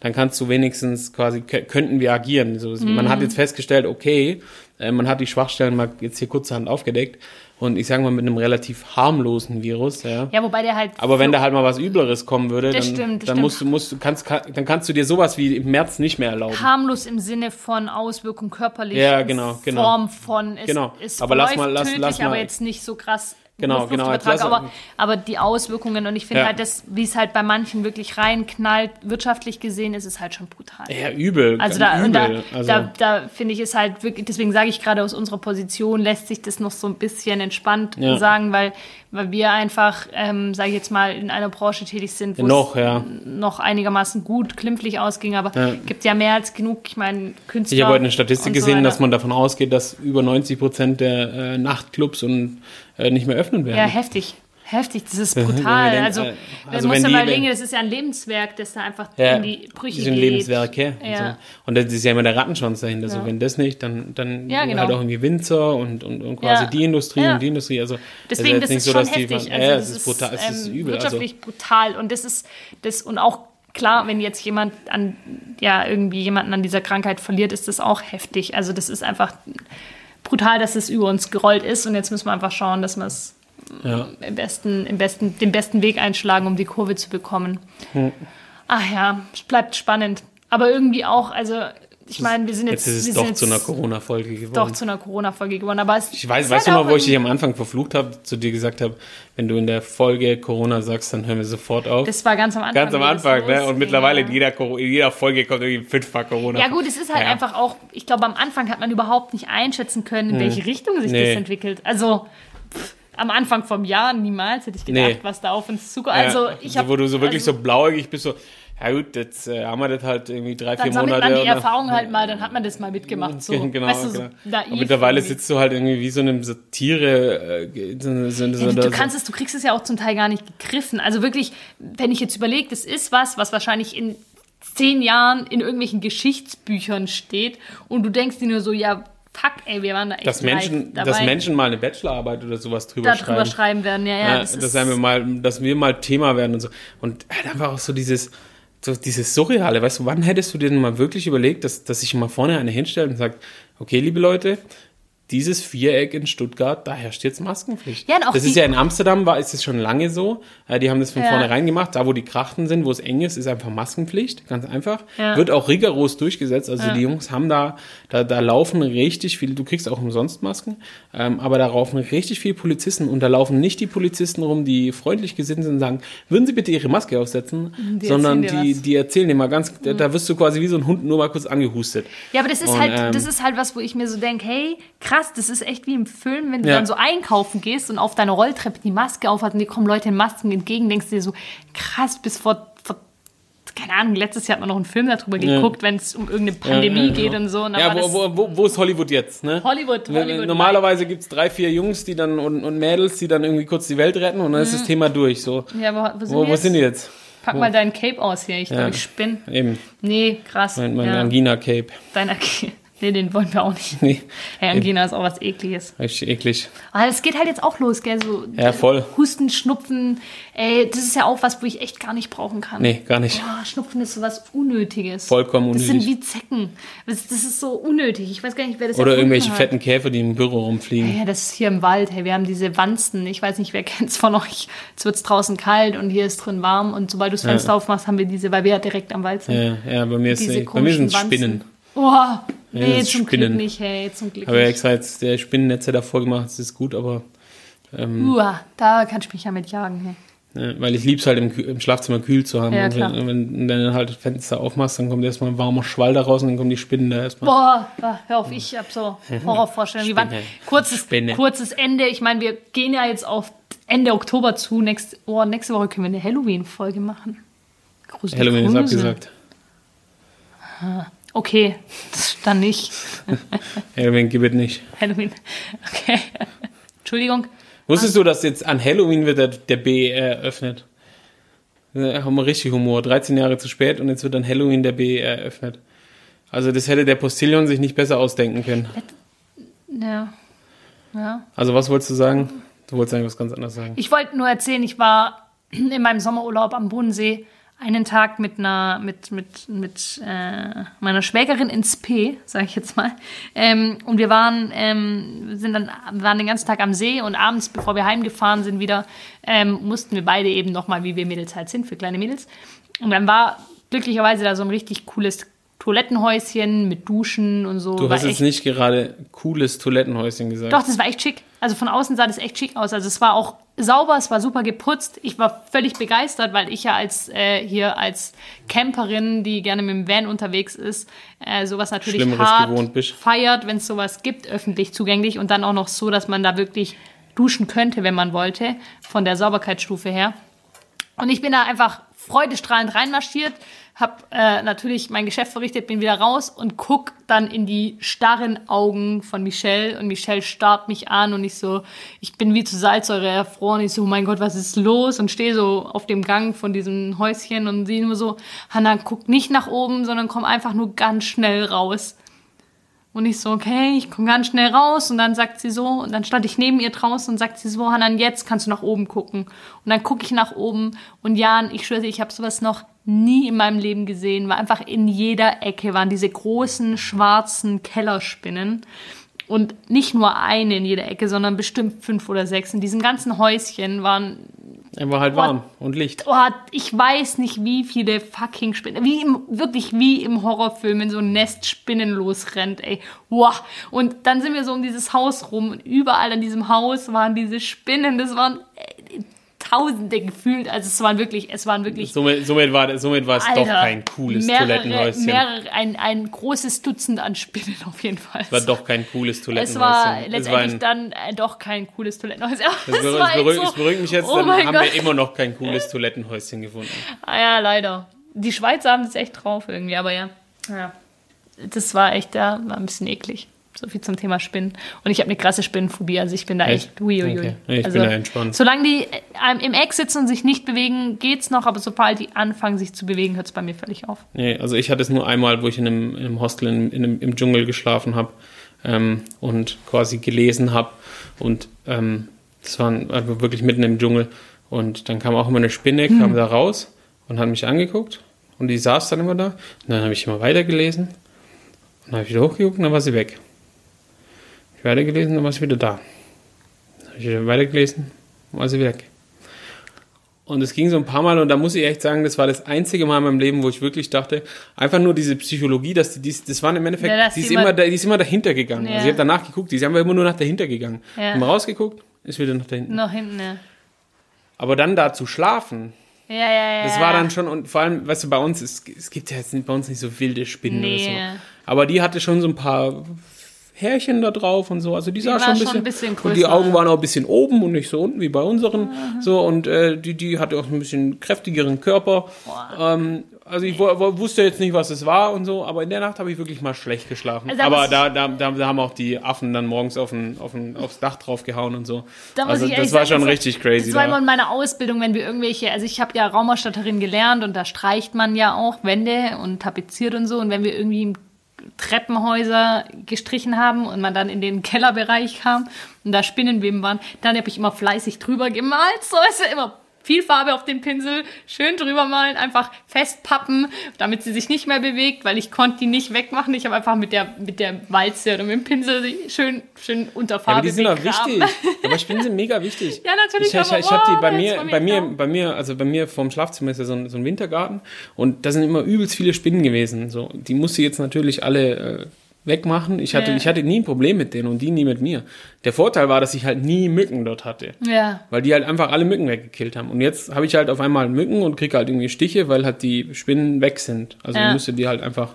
dann kannst du wenigstens quasi, könnten wir agieren. So, mhm. Man hat jetzt festgestellt, okay, äh, man hat die Schwachstellen mal jetzt hier kurzerhand aufgedeckt und ich sage mal mit einem relativ harmlosen Virus, ja. Ja, wobei der halt. Aber wenn da halt mal was Übleres kommen würde, das dann, stimmt, das dann musst du, musst du, kannst, dann kannst du dir sowas wie im März nicht mehr erlauben. Harmlos im Sinne von Auswirkung körperlich. Ja, genau, genau. Form von, es, genau. es aber lass mal, lass, tödlich, lass mal. aber jetzt nicht so krass Genau, genau. Aber, aber die Auswirkungen und ich finde ja. halt, das, wie es halt bei manchen wirklich reinknallt, wirtschaftlich gesehen, ist es halt schon brutal. Ja, übel. Also da, übel. da, also. da, da finde ich es halt wirklich, deswegen sage ich gerade aus unserer Position, lässt sich das noch so ein bisschen entspannt ja. sagen, weil, weil wir einfach, ähm, sage ich jetzt mal, in einer Branche tätig sind, wo noch, es ja. noch einigermaßen gut, klimpflich ausging, aber ja. gibt ja mehr als genug, ich meine, Künstler. Ich habe heute eine Statistik gesehen, so dass man davon ausgeht, dass über 90 Prozent der äh, Nachtclubs und äh, nicht mehr öffnen werden. Ja, heftig. Heftig, das ist brutal. Denkt, also, also man muss ja überlegen, das ist ja ein Lebenswerk, das da einfach ja, in die Brüche geht. ein Lebenswerk, ja. ja. So. Und das ist ja immer der Rattenschwanz dahinter. Ja. So, wenn das nicht, dann, dann ja, genau. halt auch irgendwie Winzer und, und, und quasi die Industrie und die Industrie. Also, Deswegen, das ist, das ist schon heftig. Die, also, ja, das ist brutal, es ist ähm, übel. Wirtschaftlich also. brutal. Und das ist, das, und auch klar, wenn jetzt jemand an, ja, irgendwie jemanden an dieser Krankheit verliert, ist das auch heftig. Also, das ist einfach brutal, dass es über uns gerollt ist und jetzt müssen wir einfach schauen, dass wir es ja. im besten, im besten, den besten Weg einschlagen, um die Kurve zu bekommen. Hm. Ach ja, es bleibt spannend. Aber irgendwie auch, also ich meine, wir sind jetzt. Jetzt ist es doch zu einer Corona-Folge geworden. Doch zu einer Corona-Folge geworden. Aber es ich weiß, weißt du noch, wo ich dich am Anfang verflucht habe, zu dir gesagt habe, wenn du in der Folge Corona sagst, dann hören wir sofort auf. Das war ganz am Anfang. Ganz am Anfang, ne? Und mittlerweile in jeder, in jeder Folge kommt irgendwie fünfmal Corona. Ja, gut, es ist halt ja. einfach auch, ich glaube, am Anfang hat man überhaupt nicht einschätzen können, in hm. welche Richtung sich nee. das entwickelt. Also. Am Anfang vom Jahr niemals hätte ich gedacht, nee. was da auf uns zukommt. Also, ich habe. Wo du so wirklich also, so blauäugig bist, so, ja gut, jetzt äh, haben wir das halt irgendwie drei, vier Monate. Dann man die Erfahrung halt mal, dann hat man das mal mitgemacht. So. Genau, weißt du, so genau. Und mittlerweile irgendwie. sitzt du halt irgendwie wie so eine Satire. Äh, so, so, ja, du, kannst es, du kriegst es ja auch zum Teil gar nicht gegriffen. Also wirklich, wenn ich jetzt überlege, das ist was, was wahrscheinlich in zehn Jahren in irgendwelchen Geschichtsbüchern steht und du denkst dir nur so, ja, fuck, ey, wir waren da echt dass Menschen, dabei. Dass Menschen mal eine Bachelorarbeit oder sowas drüber da schreiben. drüber schreiben werden, ja, ja. das dass, wir mal, dass wir mal Thema werden und so. Und halt einfach auch so dieses, so dieses Surreale, weißt du, wann hättest du dir denn mal wirklich überlegt, dass, dass sich mal vorne einer hinstellt und sagt, okay, liebe Leute, dieses Viereck in Stuttgart, da herrscht jetzt Maskenpflicht. Ja, das ist ja in Amsterdam, war, ist es schon lange so. Die haben das von ja. vornherein gemacht. Da, wo die Krachten sind, wo es eng ist, ist einfach Maskenpflicht. Ganz einfach. Ja. Wird auch rigoros durchgesetzt. Also ja. die Jungs haben da, da, da laufen richtig viele, du kriegst auch umsonst Masken, ähm, aber da laufen richtig viele Polizisten und da laufen nicht die Polizisten rum, die freundlich gesinnt sind und sagen, würden Sie bitte Ihre Maske aufsetzen, die sondern die, die erzählen dir mal ganz, mhm. da wirst du quasi wie so ein Hund nur mal kurz angehustet. Ja, aber das ist und, halt, ähm, das ist halt was, wo ich mir so denke, hey, krass, krass. Das ist echt wie im Film, wenn du ja. dann so einkaufen gehst und auf deiner Rolltreppe die Maske aufhast und dir kommen Leute in Masken entgegen, denkst du dir so, krass, bis vor, vor keine Ahnung, letztes Jahr hat man noch einen Film darüber geguckt, wenn es um irgendeine Pandemie ja, geht ja. und so. Und Ja, wo, wo, wo, wo ist Hollywood jetzt? Ne? Hollywood, Hollywood. Normalerweise gibt es drei, vier Jungs, die dann und, und Mädels, die dann irgendwie kurz die Welt retten und dann ist das Thema durch. So. Ja, wo, wo sind, Wo, die wo jetzt? sind die jetzt? Pack mal deinen Cape aus hier. Ich glaube, Ja. ich spinne. Eben, Nee, krass. mein, mein ja. Angina-Cape. Dein Ak- Nee, den wollen wir auch nicht. Nee, Angina ist auch was Ekliges. richtig eklig. Aber es geht halt jetzt auch los, gell? So Ja, voll. Husten, Schnupfen. Ey, das ist ja auch was, wo ich echt gar nicht brauchen kann. Nee, gar nicht. Ja, Schnupfen ist so was Unnötiges. Vollkommen Das sind unnötig. wie Zecken. Das, das ist so unnötig. Ich weiß gar nicht, wer das Oder irgendwelche hat. fetten Käfer, die im Büro rumfliegen. Ja, das ist hier im Wald. Hey, wir haben diese Wanzen. Ich weiß nicht, wer kennt's von euch. Jetzt wird's draußen kalt und hier ist drin warm. Und sobald du das Fenster aufmachst, haben wir diese, weil wir ja direkt am Wald sind. Ja, ja, bei mir ist bei mir sind es Spinnen. Wanzen. Nee, zum Spinnen. Glück nicht, hey, zum Glück Aber ja nicht. extra jetzt der Spinnennetze davor gemacht, das ist gut, aber Uah, da kannst du mich ja mit jagen. Hey. weil ich lieb's halt im, im Schlafzimmer kühl zu haben. Ja, und klar. wenn, wenn du dann halt das Fenster aufmachst, dann kommt erstmal ein warmer Schwall da raus und dann kommen die Spinnen da erstmal. Boah, ah, hör auf, ich hab so Horrorvorstellungen. Spinne. Kurzes, Spinne. kurzes Ende. Ich meine, wir gehen ja jetzt auf Ende Oktober zu. Nächst, oh, nächste Woche können wir eine Halloween-Folge machen. Gruselig, Halloween ist gruselig. abgesagt. Okay, dann nicht. Halloween gibt es nicht. Halloween. Okay. Entschuldigung. Wusstest du, dass jetzt an Halloween wird der, der B eröffnet? Da haben wir richtig Humor. 13 Jahre zu spät und jetzt wird an Halloween der B eröffnet. Also das hätte der Postillon sich nicht besser ausdenken können. Ja. Ja. Also was wolltest du sagen? Du wolltest eigentlich was ganz anderes sagen. Ich wollte nur erzählen, ich war in meinem Sommerurlaub am Bodensee einen Tag mit einer mit mit mit äh, meiner Schwägerin ins P, sage ich jetzt mal. Ähm, und wir waren ähm, sind dann waren den ganzen Tag am See und abends, bevor wir heimgefahren sind, wieder ähm, mussten wir beide eben noch mal, wie wir Mädels halt sind für kleine Mädels. Und dann war glücklicherweise da so ein richtig cooles Toilettenhäuschen mit Duschen und so. Du war hast jetzt nicht gerade cooles Toilettenhäuschen gesagt. doch, das war echt schick. Also von außen sah das echt schick aus. Also es war auch sauber, es war super geputzt. Ich war völlig begeistert, weil ich ja als äh, hier als Camperin, die gerne mit dem Van unterwegs ist, äh, sowas natürlich Schlimmeres hart feiert, wenn es sowas gibt, öffentlich zugänglich und dann auch noch so, dass man da wirklich duschen könnte, wenn man wollte, von der Sauberkeitsstufe her. Und ich bin da einfach freudestrahlend reinmarschiert, habe äh, natürlich mein Geschäft verrichtet, bin wieder raus und guck dann in die starren Augen von Michelle und Michelle starrt mich an und ich so, ich bin wie zu Salzsäure erfroren. Ich so, oh mein Gott, was ist los? Und stehe so auf dem Gang von diesem Häuschen und sehe nur so, Hannah, guck nicht nach oben, sondern komm einfach nur ganz schnell raus. Und ich so, okay, ich komme ganz schnell raus. Und dann sagt sie so, und dann stand ich neben ihr draußen und sagt sie so, Hanan, jetzt kannst du nach oben gucken. Und dann gucke ich nach oben und Jan, ich schwöre ich habe sowas noch nie in meinem Leben gesehen. War einfach in jeder Ecke waren diese großen schwarzen Kellerspinnen. Und nicht nur eine in jeder Ecke, sondern bestimmt fünf oder sechs. In diesem ganzen Häuschen waren Er war halt warm und Licht. oh, ich weiß nicht, wie viele fucking Spinnen, wie im, wirklich wie im Horrorfilm, wenn so ein Nest Spinnen losrennt, ey. Wow. Und dann sind wir so um dieses Haus rum und überall an diesem Haus waren diese Spinnen, das waren Tausende gefühlt, also es waren wirklich, es waren wirklich Somit, somit, war, somit war es doch kein cooles mehrere, Toilettenhäuschen. mehrere, ein, ein großes Dutzend an Spinnen auf jeden Fall. Es war doch kein cooles es Toilettenhäuschen. war Es letztendlich ein- dann äh, doch kein cooles Toilettenhäuschen. Es, Es beruhigt, war es, echt beruhigt, so, es beruhigt mich jetzt, oh dann haben Gott. wir immer noch kein cooles Toilettenhäuschen gefunden. Ah ja, leider. Die Schweizer haben das echt drauf irgendwie, aber ja. ja. Das war echt, ja, war ein bisschen eklig. So viel zum Thema Spinnen. Und ich habe eine krasse Spinnenphobie, also ich bin da echt, Echt? uiuiui. Okay. Ich bin also, da entspannt. Solange die äh, im Eck sitzen und sich nicht bewegen, geht's noch, aber sobald die anfangen, sich zu bewegen, hört es bei mir völlig auf. Nee, also ich hatte es nur einmal, wo ich in einem, in einem Hostel in, in einem, im Dschungel geschlafen habe ähm, und quasi gelesen habe. Und ähm, das war also wirklich mitten im Dschungel. Und dann kam auch immer eine Spinne, kam da raus und hat mich angeguckt. Und die saß dann immer da. Und dann habe ich immer weitergelesen. Und dann habe ich wieder hochgeguckt und dann war sie weg. Weitergelesen, dann war sie wieder da. Dann habe ich wieder weitergelesen, war sie weg. Und es ging so ein paar Mal und da muss ich echt sagen, das war das einzige Mal in meinem Leben, wo ich wirklich dachte, einfach nur diese Psychologie, dass die, die das waren im Endeffekt, Ja, die, ist immer, die ist immer dahinter gegangen. Ja. Also ich habe danach geguckt, die einfach immer nur nach dahinter gegangen. Ja. Haben rausgeguckt, ist wieder nach dahinten. Noch hinten, ja. Aber dann da zu schlafen, Ja, ja, ja. das war dann schon, und vor allem, weißt du, bei uns, es, es gibt ja jetzt bei uns nicht so wilde Spinnen Nee. oder so. Aber die hatte schon so ein paar Härchen da drauf und so. Also die sah war schon ein schon bisschen, ein bisschen und die größer, Augen waren auch ein bisschen oben und nicht so unten wie bei unseren. So und äh, die die hatte auch ein bisschen kräftigeren Körper. Ähm, also ich wusste jetzt nicht, was es war und so, aber in der Nacht habe ich wirklich mal schlecht geschlafen. Also aber da, da, da, da haben auch die Affen dann morgens auf den, auf den, aufs Dach draufgehauen und so. Da also das war sagen, schon richtig crazy. Das war immer in meiner Ausbildung, wenn wir irgendwelche, also ich habe ja Raumausstatterin gelernt und da streicht man ja auch Wände und tapeziert und so. Und wenn wir irgendwie Treppenhäuser gestrichen haben und man dann in den Kellerbereich kam und da Spinnenweben waren, dann habe ich immer fleißig drüber gemalt. So ist ja immer viel Farbe auf den Pinsel, schön drüber malen, einfach festpappen, damit sie sich nicht mehr bewegt, weil ich konnte die nicht wegmachen. Ich habe einfach mit der, mit der Walze oder mit dem Pinsel schön, schön unter Ja, Farbe aber die sind auch wichtig. Aber Spinnen sind mega wichtig. Ja, natürlich, Ich, ich, aber ich habe die bei mir, mir bei mir, klar. bei mir, also bei mir vorm Schlafzimmer ist ja so ein, so ein Wintergarten und da sind immer übelst viele Spinnen gewesen. So, die musste jetzt natürlich alle äh, wegmachen. Ich hatte, Ja. ich hatte nie ein Problem mit denen und die nie mit mir. Der Vorteil war, dass ich halt nie Mücken dort hatte. Ja. Weil die halt einfach alle Mücken weggekillt haben. Und jetzt habe ich halt auf einmal Mücken und kriege halt irgendwie Stiche, weil halt die Spinnen weg sind. Also Ja. ich musste die halt einfach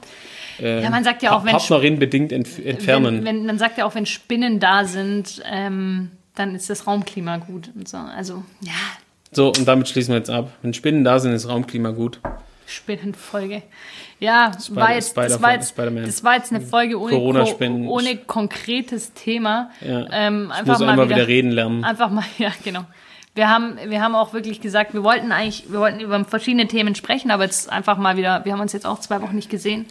äh, Ja, man sagt ja auch, wenn, Partnerin bedingt entf entfernen. wenn, wenn man sagt ja auch, wenn Spinnen da sind, ähm, dann ist das Raumklima gut und so. Also, ja, So, und damit schließen wir jetzt ab. Wenn Spinnen da sind, ist Raumklima gut. Spinnenfolge. Ja, Spider- war jetzt, das, war jetzt, das war jetzt eine Folge ohne, ko ohne konkretes Thema. Ja. Ähm, einfach mal wieder, wieder reden lernen. Einfach mal, ja, genau. Wir haben, wir haben auch wirklich gesagt, wir wollten eigentlich, wir wollten über verschiedene Themen sprechen, aber jetzt einfach mal wieder, wir haben uns jetzt auch zwei Wochen nicht gesehen.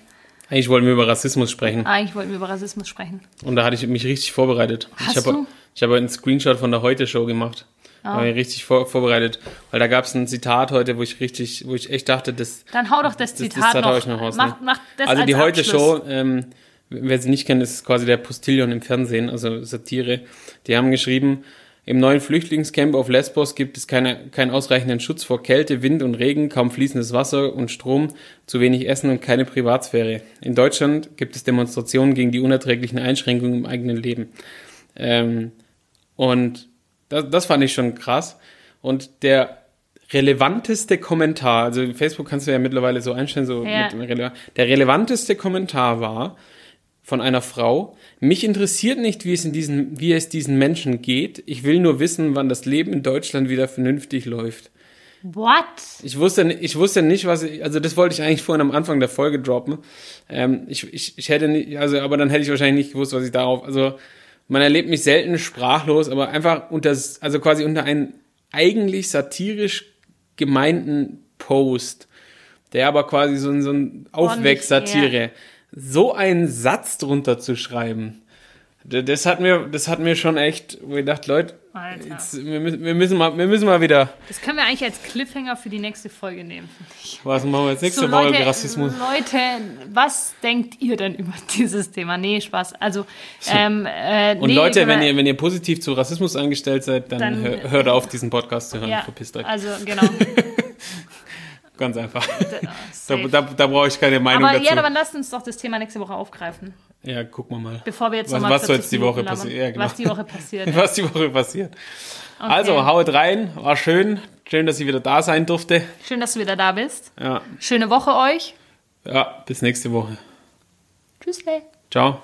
Eigentlich wollten wir über Rassismus sprechen. Eigentlich wollten wir über Rassismus sprechen. Und da hatte ich mich richtig vorbereitet. Hast ich habe ich habe einen Screenshot von der Heute-Show gemacht. Da habe ich richtig vor, vorbereitet. Weil da gab es ein Zitat heute, wo ich richtig, wo ich echt dachte, das, Dann hau doch das das, Zitat das hau noch. ich noch raus. Mach, ne? mach das also als die Abschluss. Heute-Show, ähm, wer sie nicht kennt, ist quasi der Postillon im Fernsehen, also Satire. Die haben geschrieben, im neuen Flüchtlingscamp auf Lesbos gibt es keine, keinen ausreichenden Schutz vor Kälte, Wind und Regen, kaum fließendes Wasser und Strom, zu wenig Essen und keine Privatsphäre. In Deutschland gibt es Demonstrationen gegen die unerträglichen Einschränkungen im eigenen Leben. Ähm, und das, das fand ich schon krass. Und der relevanteste Kommentar, also Facebook kannst du ja mittlerweile so einstellen, so Ja. mit rele der relevanteste Kommentar war von einer Frau, mich interessiert nicht, wie es, in diesen, wie es diesen Menschen geht. Ich will nur wissen, wann das Leben in Deutschland wieder vernünftig läuft. What? Ich wusste, ich wusste nicht, was ich, also das wollte ich eigentlich vorhin am Anfang der Folge droppen. Ähm, ich, ich, ich hätte nicht, also, aber dann hätte ich wahrscheinlich nicht gewusst, was ich darauf, also, man erlebt mich selten sprachlos, aber einfach unter, also quasi unter einen eigentlich satirisch gemeinten Post, der aber quasi so, ein- so ein Aufwächssatire, so einen Satz drunter zu schreiben, das hat mir, das hat mir schon echt, wo ich dachte, Leute, jetzt, wir, müssen, wir müssen mal, wir müssen mal wieder, Das können wir eigentlich als Cliffhanger für die nächste Folge nehmen. was machen wir jetzt nächste So, Leute, Rassismus? Leute, was denkt ihr denn über dieses Thema? Nee, Spaß. Also, ähm, äh, Und nee, Leute, wenn wir- ihr, wenn ihr positiv zu Rassismus eingestellt seid, dann, Dann, hör, hört auf, diesen Podcast zu hören. ja, Verpisst euch. also genau. Ganz einfach. Da, Safe. da, da brauche ich keine Meinung aber dazu. ja, aber lasst uns doch das Thema nächste Woche aufgreifen, ja, gucken wir mal. bevor wir jetzt Was- nochmal was so 40 jetzt die Woche labern, passiert? Ja, genau. Was die Woche passiert. Was die Woche passiert. Also, haut rein. War schön. Schön, dass ich wieder da sein durfte. Schön, dass du wieder da bist. Ja, Schöne Woche euch. ja bis nächste Woche. Tschüss. Ciao.